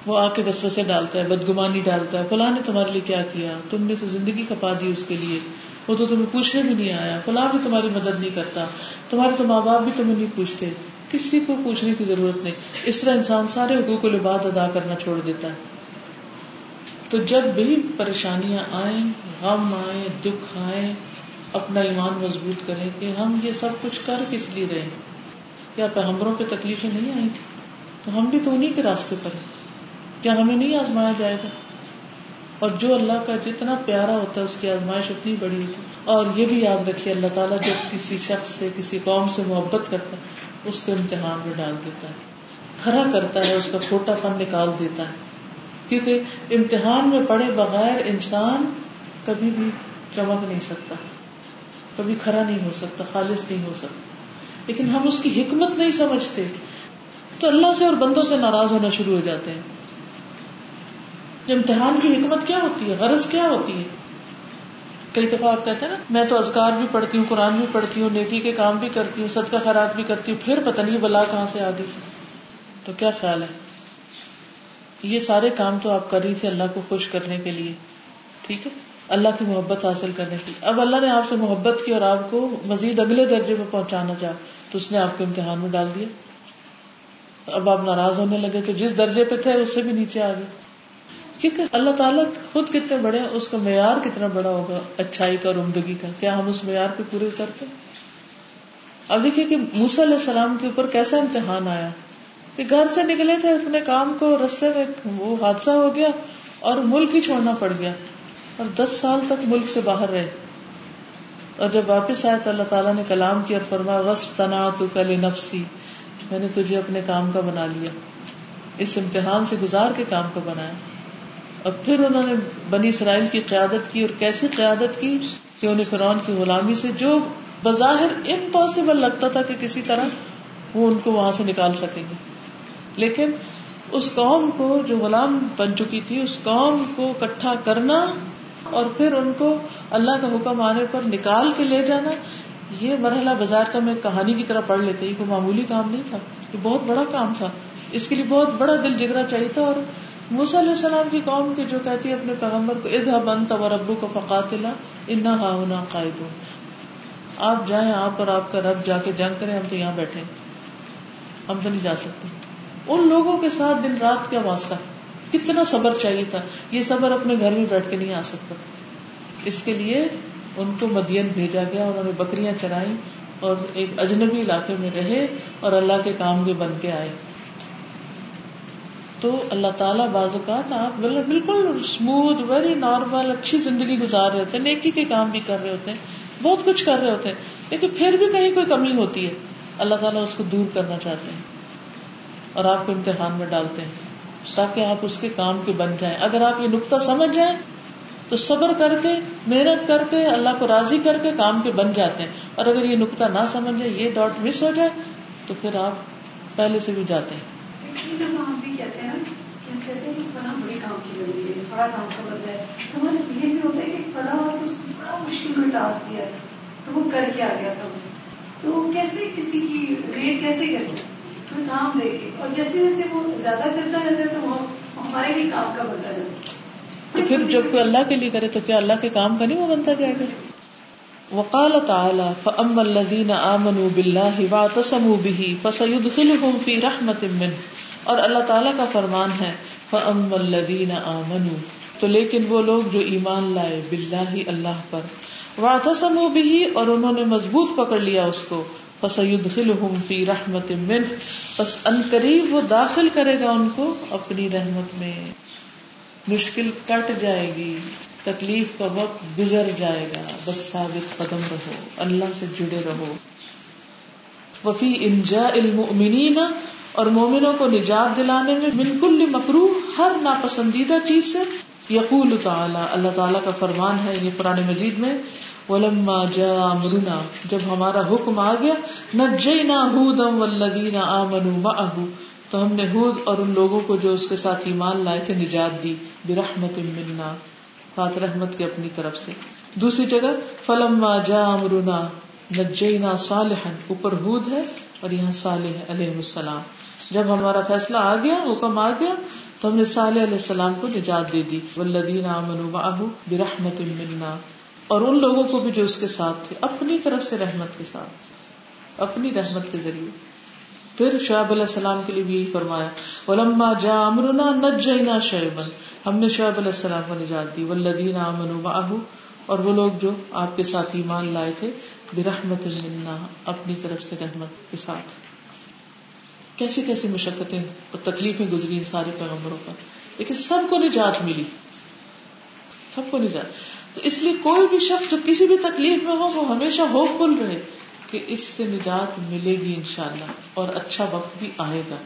وہ آ کے بس بسے ڈالتا ہے، بدگمانی ڈالتا ہے، فلاں نے تمہارے لیے کیا کیا؟ تم نے تو زندگی کپا دی اس کے لیے۔ وہ تو تمہیں پوچھنے بھی نہیں آیا۔ فلاں بھی تمہاری مدد نہیں کرتا۔ تمہارے تو ماں باپ بھی تمہیں نہیں پوچھتے۔ کسی کو پوچھنے کی ضرورت نہیں۔ اس طرح انسان سارے حقوق العباد ادا کرنا چھوڑ دیتا ہے۔ تو جب بھی پریشانیاں آئیں، غم آئے دکھ آئے اپنا ایمان مضبوط کریں کہ ہم یہ سب کچھ کر کس لیے رہے کیا پیغمبروں پہ تکلیفیں نہیں آئی تھی تو ہم بھی تو انہیں کے راستے پر ہیں۔ کیا ہمیں نہیں آزمایا جائے گا؟ اور جو اللہ کا جتنا پیارا ہوتا ہے، اس کی آزمائش اتنی بڑی ہوتی اور یہ بھی یاد رکھیے، اللہ تعالیٰ جب کسی شخص سے، کسی قوم سے محبت کرتا ہے، اس کو امتحان میں ڈال دیتا ہے۔ کھڑا کرتا ہے، اس کا کھوٹا پن نکال دیتا ہے۔ کیونکہ امتحان میں پڑے بغیر انسان کبھی بھی چمک نہیں سکتا۔ کبھی کھڑا نہیں ہو سکتا، خالص نہیں ہو سکتا۔ لیکن ہم اس کی حکمت نہیں سمجھتے۔ تو اللہ سے اور بندوں سے ناراض ہونا شروع ہو جاتے ہیں۔ امتحان کی حکمت کیا ہوتی ہے؟ غرض کیا ہوتی ہے؟ کئی دفعہ آپ کہتے ہیں نا، میں تو ازکار بھی پڑھتی ہوں، قرآن بھی پڑھتی ہوں، نیکی کے کام بھی کرتی ہوں، صدقہ خیرات بھی کرتی ہوں، پھر پتہ نہیں بلا کہاں سے آ گئی۔ تو کیا خیال ہے؟ یہ سارے کام تو آپ کر رہی تھے اللہ کو خوش کرنے کے لیے، ٹھیک ہے؟ اللہ کی محبت حاصل کرنے کی۔ اب اللہ نے آپ سے محبت کی اور آپ کو مزید اگلے درجے میں پہنچانا چاہ تو اس نے آپ کو امتحان میں ڈال دیا۔ اب آپ ناراض ہونے لگے تو جس درجے پہ تھے، اس سے بھی نیچے آ گئے۔ کیونکہ اللہ تعالیٰ خود کتنے بڑے ہیں، اس کا معیار کتنا بڑا ہوگا، اچھائی کا اور عمدگی کا۔ کیا ہم اس معیار پہ پورے اترتے؟ اب دیکھیے کہ موسی علیہ السلام کے اوپر کیسا امتحان آیا۔ کہ گھر سے نکلے تھے، اپنے کام کو، رستے میں وہ حادثہ ہو گیا اور ملک ہی چھوڑنا پڑ گیا۔ اور دس سال تک ملک سے باہر رہے۔ اور جب واپس آئے تو اللہ تعالیٰ نے کلام کیا اور فرما وس تنا تو کل نفسی میں نے تجھے اپنے کام کا بنا لیا۔ اس امتحان سے گزار کے کام کا بنایا۔ اور پھر انہوں نے بنی اسرائیل کی قیادت کی اور کیسی قیادت کی کہ انہیں فرعون کی غلامی سے جو بظاہر امپاسبل لگتا تھا کہ کسی طرح وہ ان کو وہاں سے نکال سکیں گے۔ لیکن اس قوم کو جو غلام بن چکی تھی، اس قوم کو کٹھا کرنا اور پھر ان کو اللہ کا حکم آنے پر نکال کے لے جانا، یہ مرحلہ بازار کا میں کہانی کی طرح پڑھ لیتے یہ کوئی معمولی کام نہیں تھا، یہ بہت بڑا کام تھا۔ اس کے لیے بہت بڑا دل جگرا چاہیے تھا۔ اور موسیٰ علیہ السلام کی قوم کی جو کہتی ہے اپنے پیغمبر کو ادھا بن تب ابو کو فقاتلا، انا ہا ہونا قائد آپ جائیں، آپ اور آپ کا رب جا کے جنگ کریں، ہم تو یہاں بیٹھے ہم تو نہیں جا سکتے۔ ان لوگوں کے ساتھ دن رات کیا واسطہ کتنا صبر چاہیے تھا۔ یہ صبر اپنے گھر میں بیٹھ کے نہیں آ سکتا تھا۔ اس کے لیے ان کو مدین بھیجا گیا، انہوں نے بکریاں چرائی اور ایک اجنبی علاقے میں رہے اور اللہ کے کام کے بن کے آئے۔ تو اللہ تعالیٰ بعض اوقات آپ بالکل اسموتھ ویری نارمل اچھی زندگی گزار رہے ہوتے ہیں، نیکی کے کام بھی کر رہے ہوتے ہیں، بہت کچھ کر رہے ہوتے ہیں، لیکن پھر بھی کہیں کوئی کمی ہوتی ہے۔ اللہ تعالیٰ اس کو دور کرنا چاہتے ہیں اور آپ کو امتحان میں ڈالتے ہیں۔ تاکہ آپ اس کے کام کے بن جائیں۔ اگر آپ یہ نقطہ سمجھ جائیں، تو صبر کر کے، محنت کر کے، اللہ کو راضی کر کے کام کے بن جاتے ہیں۔ اور اگر یہ نقطہ نہ سمجھ جائے، یہ ڈاٹ مس ہو جائے، تو پھر آپ پہلے سے بھی جاتے ہیں۔ تو وہ کر کے آ گیا تھا تو کیسے کسی کی ریٹ کیسے کرے کام دے کے۔ اور جیسے جیسے وہ زیادہ کرتا جاتا ہے تو وہ ہمارے بھی کام کا بنتا جاتا تو پھر جب کوئی اللہ کے لیے کرے تو کیا اللہ کے کام کا نہیں وہ بنتا جائے گا؟ وقال تعالی فاما الذين امنوا بالله واعتصموا به فسيدخلهم في رحمه منه۔ اور اللہ تعالی کا فرمان ہے فاما الذين امنوا تو لیکن وہ لوگ جو ایمان لائے باللہ اللہ پر، واعتصموا به اور انہوں نے مضبوط پکڑ لیا اس کو۔ فسيدخلهم في رحمه منه بس ان قریب وہ داخل کرے گا ان کو اپنی رحمت میں۔ مشکل کٹ جائے گی، تکلیف کا وقت گزر جائے گا۔ بس ثابت قدم رہو، اللہ سے جڑے رہو۔ وفی انجا المؤمنین، اور مومنوں کو نجات دلانے میں من کل مکرو ہر ناپسندیدہ چیز سے، یقول تعالی، اللہ تعالیٰ کا فرمان ہے یعنی یہ پرانے مجید میں ولما جا امرنا، جب ہمارا حکم آ گیا، نجینا ہودم والذین آمنوا معه تو ہم نے ہود اور ان لوگوں کو جو اس کے ساتھ ایمان لائے تھے، نجات دی، برحمت منا بات رحمت کے اپنی طرف سے۔ دوسری جگہ فلم جا امرنا، نجینا صالحا، اوپر ہود ہے اور یہاں صالح علیہ السلام۔ جب ہمارا فیصلہ آ گیا، حکم آ گیا، تو ہم نے صالح علیہ السلام کو نجات دے دی۔ والذین آمنوا معه برحمت منا۔ اور ان لوگوں کو بھی جو اس کے ساتھ تھے، اپنی طرف سے رحمت کے ساتھ، اپنی رحمت کے ذریعے۔ پھر شعیب علیہ السلام کے لیے بھی یہی فرمایا، ولما جا امرنا نجینا شعیبا ہم نے شعیب علیہ السلام کو نجات دی۔ والذین آمنوا معه۔ اور وہ لوگ جو آپ کے ساتھ ایمان لائے تھے برحمت منا۔ اپنی طرف سے رحمت کے ساتھ۔ کیسی کیسی مشقتیں اور تکلیفیں گزری ان سارے پیغمبروں پر۔ لیکن سب کو نجات ملی۔ سب کو نجات۔ تو اس لیے کوئی بھی شخص جو کسی بھی تکلیف میں ہو، وہ ہمیشہ ہوپ فل رہے کہ اس سے نجات ملے گی انشاءاللہ اور اچھا وقت بھی آئے گا۔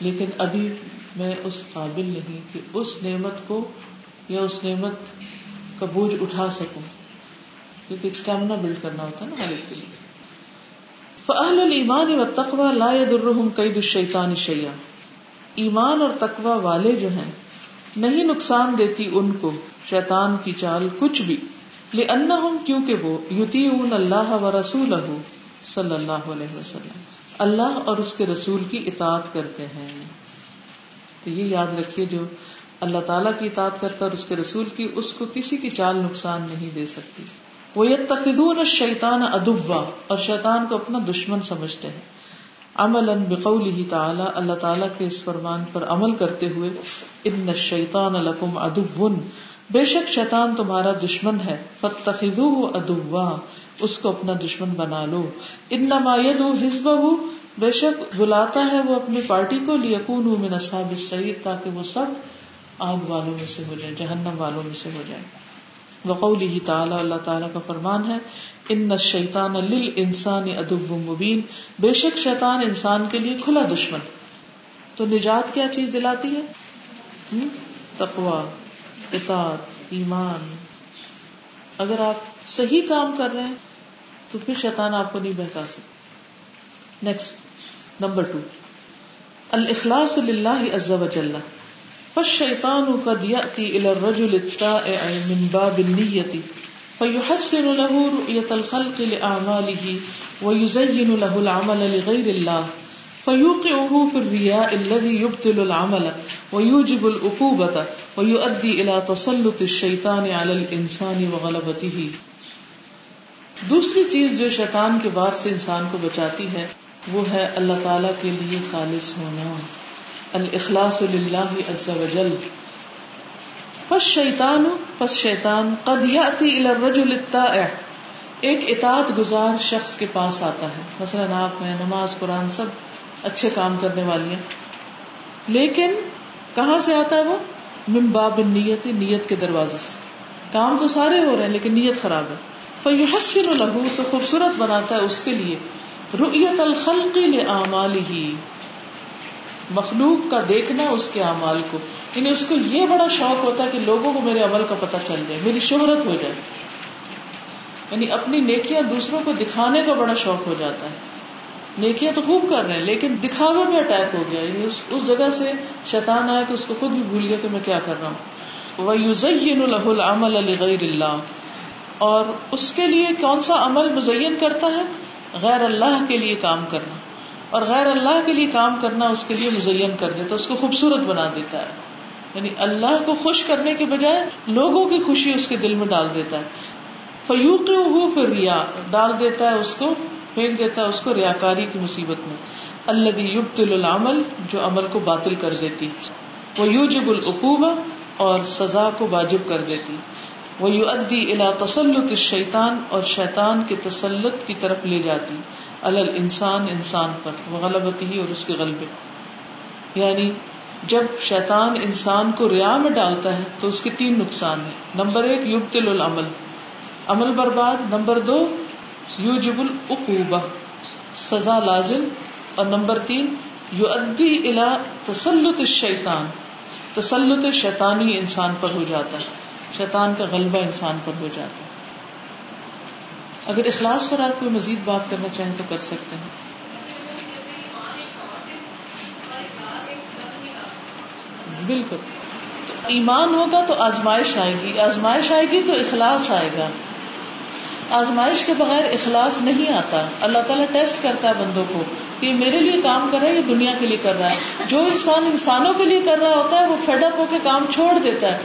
لیکن ابھی میں اس قابل نہیں کہ اس نعمت کو یا اس نعمت کا بوجھ اٹھا سکوں۔ کیونکہ اسٹیمنا بلڈ کرنا ہوتا ہے نا ہر ایک کے لیے۔ فعل المان و تقوا لا درحم قید الشیطان شیا ایمان اور تقوا والے جو ہیں، نہیں نقصان دیتی ان کو۔ شیطان کی چال کچھ بھی۔ لے کیونکہ وہ یوتی اللہ و رسول صلی اللہ علیہ وسلم۔ اللہ اور اس کے رسول کی اطاعت کرتے ہیں۔ تو یہ یاد رکھیے، جو اللہ تعالیٰ کی اطاعت کرتا اور اس کے رسول کی، اس کو کسی کی چال نقصان نہیں دے سکتی۔ وہ یہ تقدون شیطان ادبا اور شیطان کو اپنا دشمن سمجھتے ہیں۔ عمل بقوله تعالی اللہ تعالیٰ کے اس فرمان پر عمل کرتے ہوئے ان الشیطان لکم ادو بے شک شیطان تمہارا دشمن ہے فتخذوه ادوا اس کو اپنا دشمن بنا لو۔ انما يدعو حزبه بے شک بلاتا ہے وہ اپنی پارٹی کو لیکون من اصحاب السعیر، تاکہ وہ سب آگ والوں میں سے ہو جائے جہنم والوں میں سے ہو جائے وقوله تعالی، اللہ تعالیٰ کا فرمان ہے، ان الشیطان للانسان ادو مبین۔ بے شک شیطان انسان کے لیے کھلا دشمن۔ تو نجات کیا چیز دلاتی ہے؟ تقوا اطاعت، ایمان۔ اگر آپ صحیح کام کر رہے ہیں، تو پھر شیطان آپ کو نہیں بہکا سکتا۔ نیکسٹ نمبر ٹو الاخلاص للہ عز وجل. فالشیطان قد یأتی الى الرجل التائع من باب النیتی فيحسن له رؤية الخلق لأعماله، ويزين له العمل لغير الله. فيوقعه في الرياء الذي يبطل العمل ويوجب العقوبة ويؤدي إلى تسلط الشيطان على الإنسان وغلبته۔ دوسری چیز جو شیطان کے بار سے انسان کو بچاتی ہے، وہ ہے اللہ تعالی کے لیے خالص ہونا۔ الاخلاص للہ عز وجل۔ پس شیطان پس شیطان، قد یاتی الى الرجل الطائع۔ ایک اطاعت گزار شخص کے پاس آتا ہے۔ مثلا آپ ہیں نماز، قرآن، سب اچھے کام کرنے والی ہیں۔ لیکن کہاں سے آتا ہے وہ؟ من باب نیت نیت کے دروازے سے۔ کام تو سارے ہو رہے ہیں، لیکن نیت خراب ہے۔ فیحسن له، تو خوبصورت بناتا ہے اس کے لیے۔ رؤیت الخلق لأعماله مخلوق کا دیکھنا اس کے اعمال کو۔ یعنی اس کو یہ بڑا شوق ہوتا ہے کہ لوگوں کو میرے عمل کا پتہ چل جائے، میری شہرت ہو جائے۔ یعنی اپنی نیکیاں دوسروں کو دکھانے کا بڑا شوق ہو جاتا ہے۔ نیکیاں تو خوب کر رہے ہیں لیکن دکھاوے میں اٹیک ہو گیا۔ یعنی اس, اس جگہ سے شیطان آیا کہ اس کو خود بھی بھول گیا کہ میں کیا کر رہا ہوں۔ وَيُزَيِّنُ لَهُ الْعَمَلَ لِغَيْرِ اللَّهِ۔ اور اس کے لیے کون سا عمل مزین کرتا ہے؟ غیر اللہ کے لیے کام کرنا۔ اور غیر اللہ کے لیے کام کرنا اس کے لیے مزین کر دیتا اس کو خوبصورت بنا دیتا ہے۔ یعنی اللہ کو خوش کرنے کے بجائے لوگوں کی خوشی اس کے دل میں ڈال دیتا ہے۔ فیوق پھر ریا ڈال دیتا ہے اس کو۔ پھینک دیتا ہے اس کو ریا کاری کی مصیبت میں۔ اللہ یبتل العمل، جو عمل کو باطل کر دیتی۔ وہ یوجب العقوبہ اور سزا کو واجب کر دیتی۔ وہ یو ادی الا تسلط شیطان اور شیطان کے تسلط کی طرف لے جاتی۔ الل انسان انسان پر وہ غلبتی ہی اور اس کے غلبے۔ یعنی جب شیطان انسان کو ریا میں ڈالتا ہے، تو اس کے تین نقصان ہیں۔ نمبر ایک یبتل العمل۔ عمل برباد۔ نمبر دو یو جب العقوبہ، سزا لازم، اور نمبر تین یو ادی الا تسلط شیطان تسلط شیطانی انسان پر ہو جاتا ہے۔ شیطان کا غلبہ انسان پر ہو جاتا ہے۔ اگر اخلاص پر آپ کوئی مزید بات کرنا چاہیں تو کر سکتے ہیں۔ بالکل۔ تو ایمان ہوگا تو آزمائش آئے گی۔ آزمائش آئے گی تو اخلاص آئے گا۔ آزمائش کے بغیر اخلاص نہیں آتا۔ اللہ تعالیٰ ٹیسٹ کرتا ہے بندوں کو کہ میرے لیے کام کر رہا ہے یا دنیا کے لیے کر رہا ہے۔ جو انسان انسانوں کے لیے کر رہا ہوتا ہے، وہ فیڈ اپ ہو کے کام چھوڑ دیتا ہے۔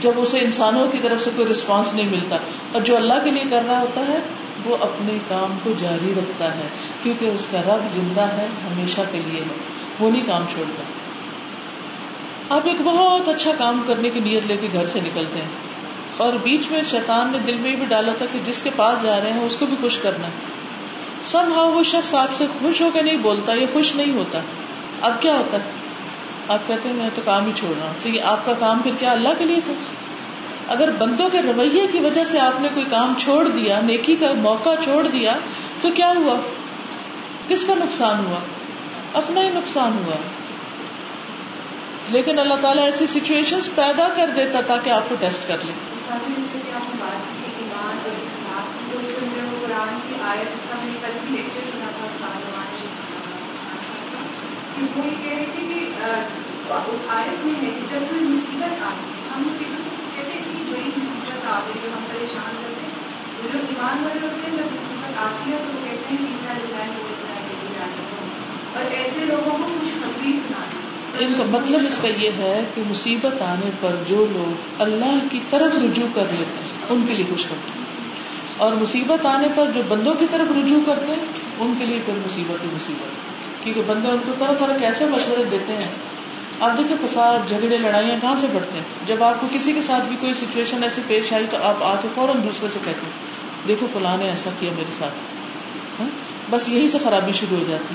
جب اسے انسانوں کی طرف سے کوئی رسپانس نہیں ملتا۔ اور جو اللہ کے لیے کر رہا ہوتا ہے، وہ اپنے کام کو جاری رکھتا ہے۔ کیونکہ اس کا رب زندہ ہے، ہمیشہ کے لیے ہے۔ وہ نہیں کام چھوڑتا۔ آپ ایک بہت اچھا کام کرنے کی نیت لے کے گھر سے نکلتے ہیں۔ اور بیچ میں شیطان نے دل میں بھی ڈالا تھا کہ جس کے پاس جا رہے ہیں اس کو بھی خوش کرنا۔ سب ہاں وہ شخص آپ سے خوش ہو کے نہیں بولتا یہ خوش نہیں ہوتا۔ اب کیا ہوتا؟ ہے آپ کہتے ہیں، میں تو کام ہی چھوڑ رہا ہوں۔ تو یہ آپ کا کام پھر کیا اللہ کے لیے تھا؟ اگر بندوں کے رویے کی وجہ سے آپ نے کوئی کام چھوڑ دیا، نیکی کا موقع چھوڑ دیا، تو کیا ہوا؟ کس کا نقصان ہوا؟ اپنا ہی نقصان ہوا۔ لیکن اللہ تعالیٰ ایسی سچویشن پیدا کر دیتا تاکہ آپ کو ٹیسٹ کر لیں کہ اس آیت میں ہے کہ جب کوئی مصیبت آتی ہم مصیبت کو کہتے ہیں کہ بڑی مصیبت آ گئی ہم پریشان ہیں۔ ایمان والے ہیں، جب مصیبت آتی ہے تو وہ کہتے ہیں کہ ڈیزائن اور ایسے لوگوں کو کچھ خبری سنا ان کا مطلب اس کا یہ ہے کہ مصیبت آنے پر جو لوگ اللہ کی طرف رجوع کر لیتے ہیں، ان کے لیے خوش کرتے ہیں۔ اور مصیبت آنے پر جو بندوں کی طرف رجوع کرتے ہیں، ان کے لیے پھر مصیبت ہی مصیبت کیونکہ بندے ان کو طرح طرح کیسے مشورے دیتے ہیں؟ آپ دیکھیں فساد، جھگڑے، لڑائیاں کہاں سے بڑھتے ہیں؟ جب آپ کو کسی کے ساتھ بھی کوئی سچویشن ایسی پیش آئی تو آپ آ کے فوراً دوسرے سے کہتے ہیں، دیکھو فلاں نے ایسا کیا میرے ساتھ۔ ہاں؟ بس یہی سے خرابی شروع ہو جاتی۔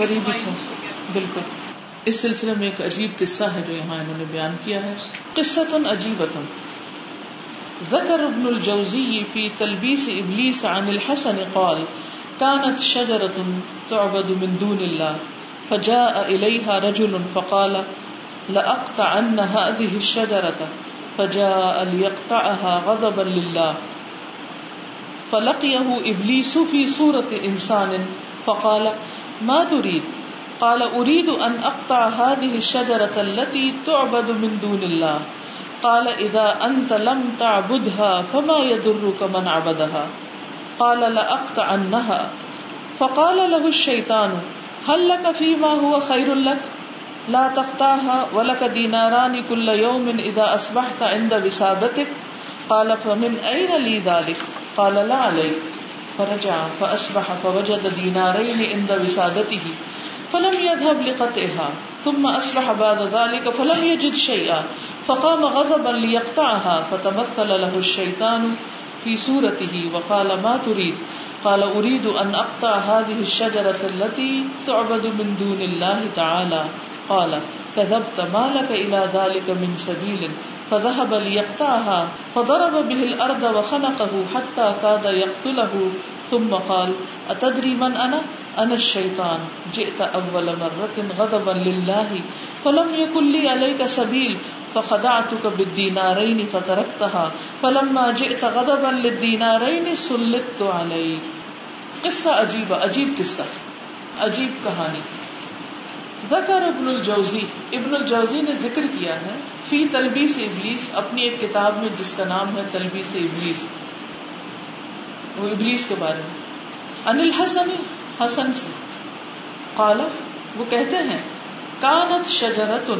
قریب ہی تھا۔ بالکل۔ اس سلسلے میں ایک عجیب قصہ ہے جو یہاں انہوں نے بیان کیا ہے۔ قصہ تن عجیب ذكر ابن الجوزي في تلبيس ابليس عن الحسن قال كانت شجرة تعبد من دون الله فجاء اليها رجل فقال، لأقطعن هذه الشجرة فجاء ليقطعها غضبا لله فلقيه ابليس في صورة انسان، فقال ما تريد؟ قال اريد ان اقطع هذه الشجره التي تعبد من دون الله. قال اذا انت لم تعبدها فما يضرك من عبدها؟ قال لا اقطعنها فقال له الشيطان، هل لك فيما هو خير لك؟ لا تقطعها، ولك ديناران كل يوم اذا اصبحت عند وسادتك قال، فمن اين لي ذلك؟ قال، لا عليك. فرجع فاصبح فوجد دينارين عند وسادته، فلم يذهب لقطعها، ثم أصبح بعد ذلك فلم يجد شيئا، فقام غضبا ليقطعها، فتمثل له الشيطان في صورته، وقال ما تريد؟ قال أريد أن أقطع هذه الشجرة التي تعبد من دون الله تعالى. قال كذبت ما لك إلى ذلك من سبيل فذهب ليقطعها فضرب به الأرض وخنقه حتى كاد يقتله، ثم قال، أتدري من أنا؟ انا الشیطان جئت اول مرة غضبا لله، فلم يكن لي عليك سبيل، فخدعتك بالدينارين فتركتها، فلما جئت غضبا للدينارين سلطت عليك. قصہ عجیب عجیب قصہ عجیب کہانی۔ ذکر ابن الجوزی ابن الجوزی نے ذکر کیا ہے، فی تلبیس ابلیس، اپنی ایک کتاب میں جس کا نام ہے تلبیس ابلیس۔ وہ ابلیس کے بارے میں۔ انل حسن حسن سے۔ قال، وہ کہتے ہیں، کانت شجرت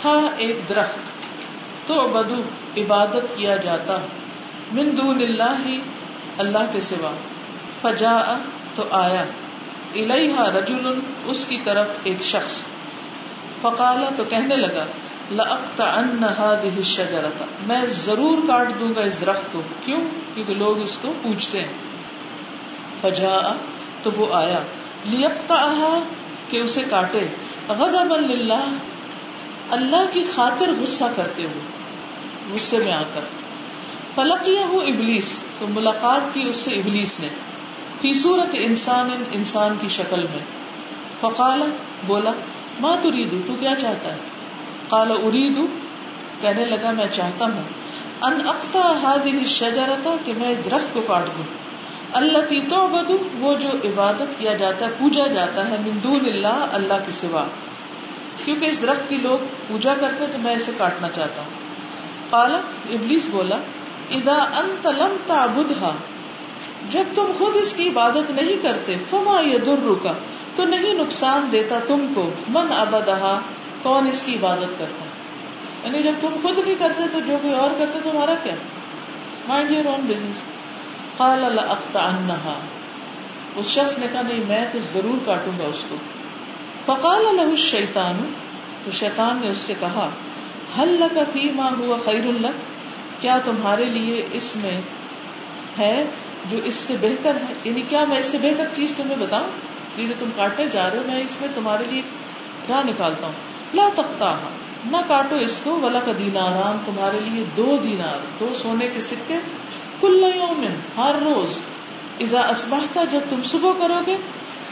تھا ایک درخت۔ تو بدو عبادت کیا جاتا۔ من دون اللہ اللہ کے سوا۔ فجا تو آیا۔ الیہا رجل اس کی طرف ایک شخص۔ فقالا تو کہنے لگا، لأقطعن هذه الشجرة۔ میں ضرور کاٹ دوں گا اس درخت کو۔ کیوں؟ کیونکہ لوگ اس کو پوچھتے ہیں۔ فجا تو وہ آیا۔ لیپتا کہ اسے کاٹے۔ غضب اللہ اللہ کی خاطر غصہ کرتے ہوئے۔ غصے میں آ کر۔ فلقیہ ابلیس تو ملاقات کی اس سے ابلیس نے۔ فی صورت انسان ان انسان کی شکل میں۔ فقال بولا ماں تو ریدو تو کیا چاہتا ہے؟ قال اریدو کہنے لگا، میں چاہتا ہوں۔ ان اقتا هذه الشجرة، کہ میں اس درخت کو کاٹ دوں۔ اللہ تی تو وہ جو عبادت کیا جاتا ہے، پوجا جاتا ہے مندون اللہ اللہ کے سوا۔ کیونکہ اس درخت کی لوگ پوجا کرتے تو میں اسے کاٹنا چاہتا ہوں۔ قال ابلیس بولا ادا انت لم تعبدها جب تم خود اس کی عبادت نہیں کرتے، فما یضرک تو نہیں نقصان دیتا تم کو، من ابدہا، کون اس کی عبادت کرتا؟ یعنی جب تم خود نہیں کرتے تو جو کوئی اور کرتے تو ہمارا کیا؟ مائنڈ یور اون بزنس قال اس شخص نے کہا، نہیں، میں تو ضرور کاٹوں گا اس کو. فقال له الشیطان، تو شیطان نے اس سے کہا حل لك فيما هو خير لك؟ کیا تمہارے لیے اس میں ہے جو اس سے بہتر ہے یعنی کیا میں اس سے بہتر چیز تمہیں بتاؤں؟ یہ جو تم کاٹنے جا رہے ہو، میں اس میں تمہارے لیے کیا نکالتا ہوں۔ لا تقتا نہ کاٹو اس کو ولا کا دیناران تمہارے لیے دو دینار، دو سونے کے سکے، کل یومن، ہر روز۔ ازا اسبحتا جب تم صبح کرو گے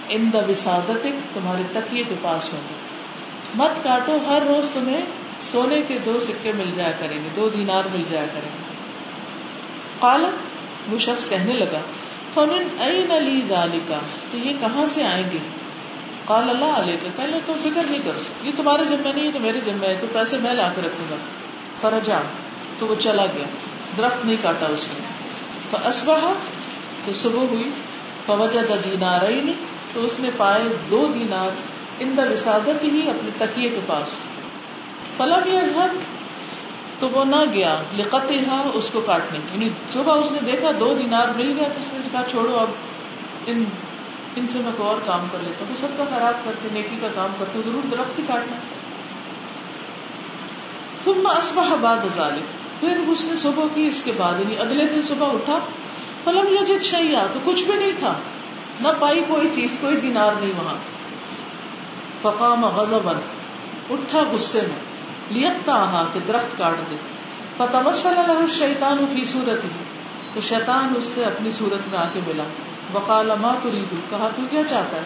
ان دا وسادت تمہارے تکیے کے پاس ہوں گے۔ مت کاٹو، ہر روز تمہیں سونے کے دو سکے مل جایا کریں گے، دو دینار مل جایا کریں گے۔ قال وہ شخص کہنے لگا، فمن این علی ذالکا تو یہ کہاں سے آئیں گے؟ قال اللہ علیہ کا کہنے تم فکر نہیں کرو، یہ تمہارے ذمہ نہیں ہے تو میرے ذمہ ہے، تو پیسے میں لا کے رکھوں گا۔ فرجا، تو وہ چلا گیا، درخت نہیں کاٹا اس نے۔ اسبہ تو صبح ہوئی۔ فوجہ دینار تو اس نے پائے دو دینار ان دا وسادت ہی اپنے تکیے کے پاس۔ فلم یذہب تو وہ نہ گیا لقت اس کو کاٹنے یعنی صبح اس نے دیکھا، دو دینار مل گیا تو اس نے کہا، چھوڑو، اب ان ان سے میں کوئی اور کام کر لیتا ہوں۔ سب کا خراب کرتے، نیکی کا کام کرتے ہوں ضرور درخت ہی کاٹنا۔ ثم اصبح بعد ذلك پھر اس نے صبح کی، اس کے بعد یعنی اگلے دن صبح اٹھا، فلم یجد شیئا، تو کچھ بھی نہیں تھا۔ نہ پائی کوئی چیز، کوئی دینار نہیں وہاں۔ فقام غضبا، اٹھا غصے میں۔ لیکتا کہ درخت کاٹ دے۔ فتوسل له الشیطان فی صورتی تو شیطان اس سے اپنی صورت میں آ کے ملا۔ وقال ما تريد؟ کہا، تو کیا چاہتا ہے؟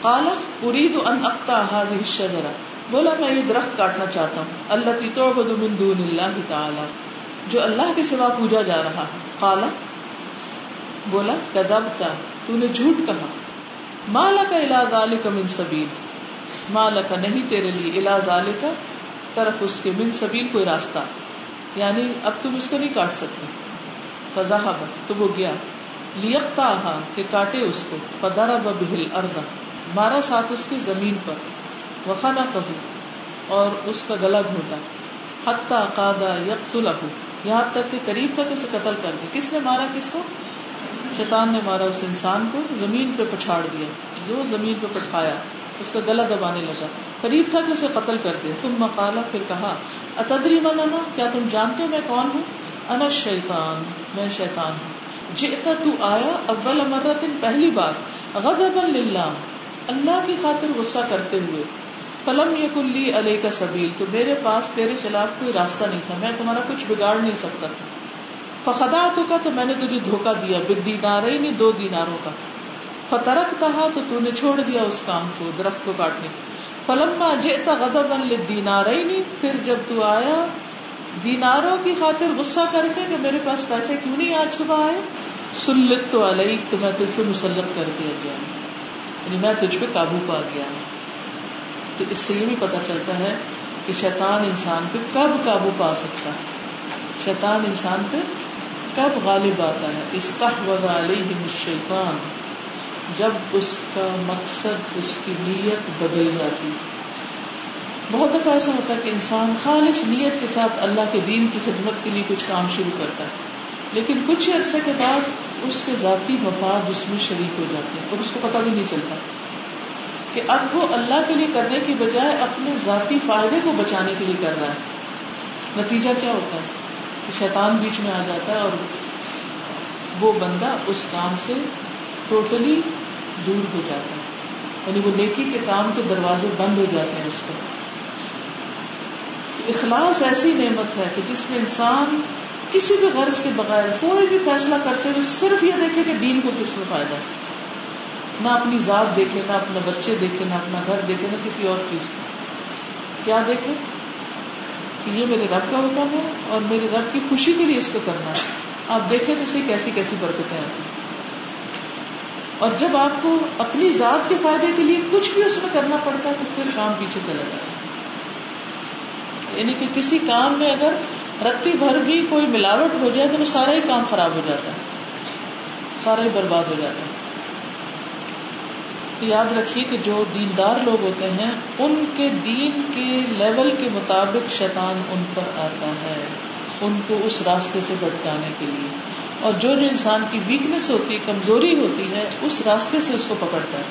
قال اريد ان اقطع هذه الشجره بولا، میں یہ درخت کاٹنا چاہتا ہوں۔ اللہ تعبد من دون اللہ تعالی جو اللہ کے سوا پوجا جا رہا ہے۔ قال، بولا، کذبت تو نے جھوٹ کہا۔ مالا کا الا ذالک من سبیل مالا کا نہیں تیرے لیے الا ذالک طرف اس کے من سبیل کوئی راستہ۔ یعنی اب تم اس کو نہیں کاٹ سکتے۔ فضاحب تو وہ گیا۔ لیکتا کہ کاٹے اس کو۔ پدارا بہل اردا مارا ساتھ اس کی زمین پر۔ وفا نہ کہو اور اس کا گلا گھوٹا حتہ قادا یک یہاں تک کہ قریب تک اسے قتل کر دیا کس نے مارا کس کو؟ شیطان نے مارا اس انسان کو، زمین پہ پچھاڑ دیا۔ جو زمین پہ پٹھایا۔ اس کا گلا دبانے لگا۔ قریب تھا کہ اسے قتل کر دیا تم مقالا پھر کہا اتدری من انا کیا تم جانتے ہو میں کون ہوں؟ انا شیطان، میں شیطان ہوں۔ جئتا تو آیا اول مرت پہلی بار۔ غضبا للہ، اللہ کی خاطر غصہ کرتے ہوئے۔ فلم یکن لی علیہ کا سبیل، تو میرے پاس تیرے خلاف کوئی راستہ نہیں تھا، میں تمہارا کچھ بگاڑ نہیں سکتا تھا۔ فخدا تو کا تو میں نے تجھے دھوکا دیا بدینار ہی نہیں دو دیناروں کا۔ فترک تہا تو تو نے چھوڑ دیا اس کام کو، درخت کو کاٹنے۔ فلما جئتا غضبا للدینارین پھر جب تو آیا، دیناروں کی خاطر غصہ کر کے کہ میرے پاس پیسے کیوں نہیں آج صبح آئے؟ سلت تو علیک تو میں تجھ پہ مسلط کر دیا گیا۔ یعنی میں تجھ پہ قابو پا گیا۔ تو اس سے یہ بھی پتا چلتا ہے کہ شیطان انسان پہ کب قابو پا سکتا ہے۔ شیطان انسان پہ کب غالب آتا ہے۔ استحوذ علیہ الشیطان جب اس کا مقصد، اس کی نیت بدل جاتی۔ بہت دفعہ ایسا ہوتا ہے کہ انسان خالص نیت کے ساتھ اللہ کے دین کی خدمت کے لیے کچھ کام شروع کرتا ہے، لیکن کچھ عرصے کے بعد اس کے ذاتی مفاد اس میں شریک ہو جاتے ہیں، اور اس کو پتہ بھی نہیں چلتا کہ اب وہ اللہ کے لیے کرنے کی بجائے اپنے ذاتی فائدے کو بچانے کے لیے کر رہا ہے۔ نتیجہ کیا ہوتا ہے؟ کہ شیطان بیچ میں آ جاتا ہے اور وہ بندہ اس کام سے ٹوٹلی دور ہو جاتا ہے۔ یعنی وہ نیکی کے کام کے دروازے بند ہو جاتے ہیں اس کو اخلاص ایسی نعمت ہے کہ جس میں انسان کسی بھی غرض کے بغیر کوئی بھی فیصلہ کرتے ہوئے صرف یہ دیکھے کہ دین کو کس میں فائدہ ہے۔ نہ اپنی ذات دیکھے، نہ اپنے بچے دیکھے، نہ اپنا گھر دیکھے، نہ کسی اور چیز کو۔ کیا دیکھے؟ کہ یہ میرے رب کا حکم ہے اور میرے رب کی خوشی کے لیے اس کو کرنا ہے۔ آپ دیکھیں تو اسے کیسی کیسی برکتیں آتی ہیں۔ اور جب آپ کو اپنی ذات کے فائدے کے لیے کچھ بھی اس میں کرنا پڑتا ہے تو پھر کام پیچھے چلا جاتا ہے۔ یعنی کہ کسی کام میں اگر رتی بھر بھی کوئی ملاوٹ ہو جائے تو وہ سارا ہی کام خراب ہو جاتا ہے۔ سارا ہی برباد ہو جاتا ہے۔ تو یاد رکھیے کہ جو دیندار لوگ ہوتے ہیں، ان کے دین کے لیول کے مطابق شیطان ان پر آتا ہے، ان کو اس راستے سے بھٹکانے کے لیے۔ اور جو جو انسان کی ویکنیس ہوتی ہے، کمزوری ہوتی ہے، اس راستے سے اس کو پکڑتا ہے۔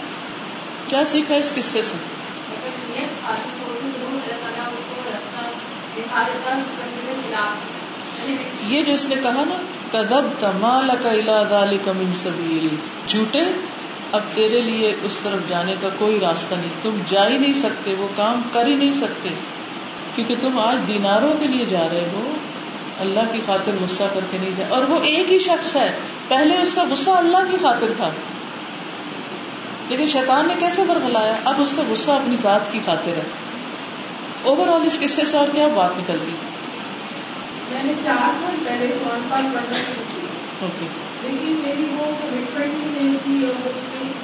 کیا سیکھا اس قصے سے؟ یہ جو اس نے کہا نا کدب تمال کا سبیل جھوٹے، اب تیرے لیے اس طرف جانے کا کوئی راستہ نہیں۔ تم جا ہی نہیں سکتے، وہ کام کر ہی نہیں سکتے۔ کیونکہ تم آج دیناروں کے لیے جا رہے ہو۔ اللہ کی خاطر غصہ کر کے نہیں جائے۔ اور وہ ایک ہی شخص ہے۔ پہلے اس کا غصہ اللہ کی خاطر تھا۔ لیکن شیطان نے کیسے برگلایا اب اس کا غصہ اپنی ذات کی خاطر ہے۔ اوور آل اس قصے سے اور کیا بات نکلتی؟ میں نے چار سال پہلے پڑھنا لیکن میری وہ کمٹمنٹ ہی نہیں تھی اور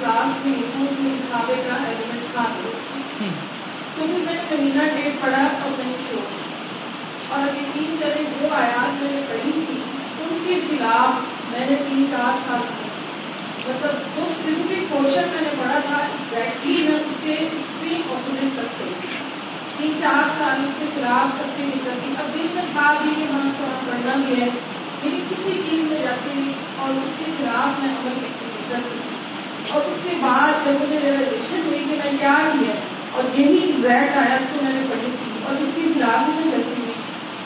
کلاس میں دکھاوے کا تو پھر میں نے مہینہ ڈیٹ پڑھا اور میں نے چھوڑ اور ابھی تین جو آیات میں نے پڑھی تھی، ان کے خلاف میں نے تین چار سال مطلب وہ اسپیسیفک پورشن میں نے پڑھا تھا ایگزیکٹلی میں اس کے ایکسٹریم اپوزٹ تک چلی تین چار سال اس کے خلاف کرتے نکلتی اب دل میں تھا بھی کہ ہم قرآن پڑھنا بھی ہے، لیکن کسی چیز میں جاتے نہیں اور اس کے خلاف میں عمل کرتی اور اس کے بعد جب مجھے ریزرویشن ہوئی کہ میں کیا ہی ہے، اور یہی ایگزیکٹ آیا تو میں نے پڑھی تھی، اور اس کے خلاف میں چلتی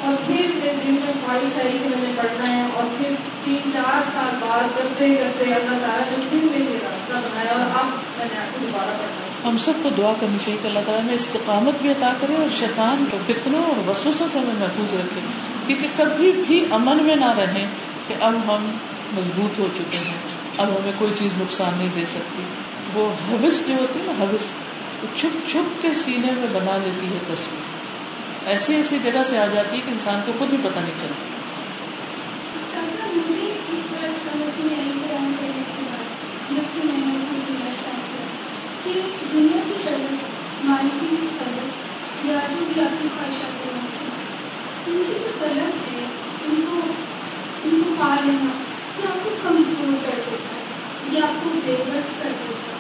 اور پھر میرے دل میں خواہش آئی کہ میں نے پڑھنا ہے اور پھر تین چار سال بعد کرتے کرتے اللہ تعالیٰ نے پھر میرے لیے راستہ بنایا اور اب میں نے آپ کو دوبارہ پڑھنا ہم سب کو دعا کرنی چاہیے کہ اللہ تعالیٰ میں استقامت بھی عطا کرے اور شیطان کو کتنوں اور وسوسوں سے ہمیں محفوظ رکھے۔ کیونکہ کبھی بھی امن میں نہ رہیں کہ اب ہم مضبوط ہو چکے ہیں۔ اب ہمیں کوئی چیز نقصان نہیں دے سکتی۔ وہ حوث جو ہوتی ہے نا، حوث چھپ چھپ کے سینے میں بنا لیتی ہے تصویر۔ ایسی ایسی جگہ سے آ جاتی ہے کہ انسان کو خود بھی پتہ نہیں چلتا۔ ہاں، دنیا کی مالکی کی یا آپ ان کی جو ہے، ان کو ان کو یہ آپ کو کمزور کر دیتا یہ آپ کو بے بس کر دیتا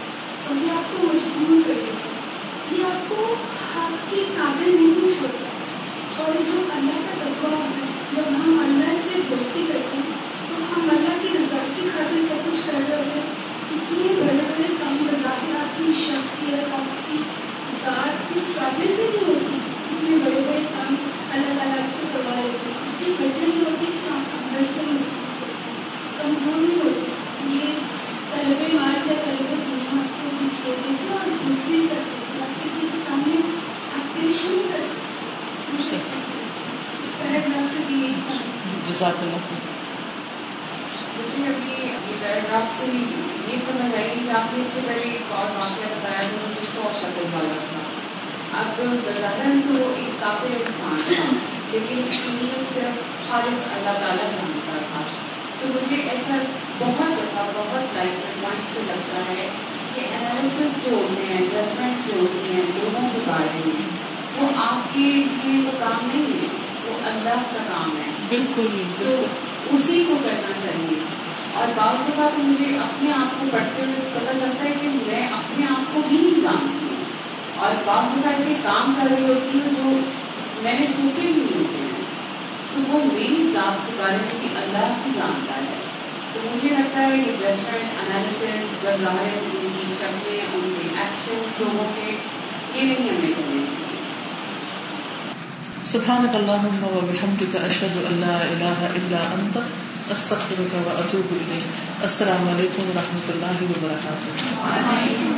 اور یہ آپ کو مجبور کر دیتا یہ آپ کو آپ کے قابل نہیں چھوڑتا۔ اور جو اللہ کا تقوا ہے، جب ہم اللہ سے دوستی کرتے ہیں، تو ہم اللہ کی رضا کی خاطر سب کچھ کر رہے ہوتے ہیں۔ اتنے بڑے بڑے کام بظاہر آپ کی شخصیت آپ کی ذات کی قابل بھی نہیں ہوتی اتنے بڑے بڑے کام اللہ تعالیٰ آپ سے کروا لیتے ہیں اس کی وجہ یہ ہوتی ہے کہ آپ اندر سے مضبوط ہوتے ہیں کمزور نہیں ہوتے یہ طلب مال یا طلب دنیا آپ کو بھی کھیل دیتے اور دوسری کرتے ہیں آپ کسی کے سامنے آپ پیش نہیں کر سکتے جزاک اللہ مجھے ابھی یہ پیراگراف سے یہ سمجھ آئی کہ آپ نے اس سے پہلے ایک اور واقعہ بتایا جو مجھے سو قتل والا تھا اب بظاہر تو ایک کافی انسان تھا لیکن نیت صرف خالص اللہ تعالیٰ جانتا تھا تو مجھے ایسا بہت دفعہ بہت لائف پوائنٹ پہ لگتا ہے کہ انالیسس جو ہوتے ہیں ججمنٹس جو ہوتی ہیں لوگوں کے بارے میں وہ آپ کے لیے وہ کام نہیں ہے وہ اللہ کا کام ہے بالکل تو اسی کو کرنا چاہیے اور بعض دفعہ تو مجھے اپنے آپ کو پڑھتے ہوئے پتا چلتا ہے کہ میں اپنے آپ کو بھی نہیں جانتی ہوں اور بعض دفعہ ایسے کام کر رہی ہوتی ہوں جو میں نے سوچے بھی نہیں ہوتے ہیں تو وہ میری ذات کے بارے میں بھی اللہ ہی جانتا ہے تو مجھے لگتا ہے یہ ججمنٹ انالیسز بظاہر ان کی شکلیں ان کے ایکشنس لوگوں کے یہ نہیں ہمیں کرنے چاہیے سبحانك اللهم وبحمدك اشهد ان لا اله الا انت استغفرك واتوب اليك السلام علیکم و رحمۃ اللہ وبرکاتہ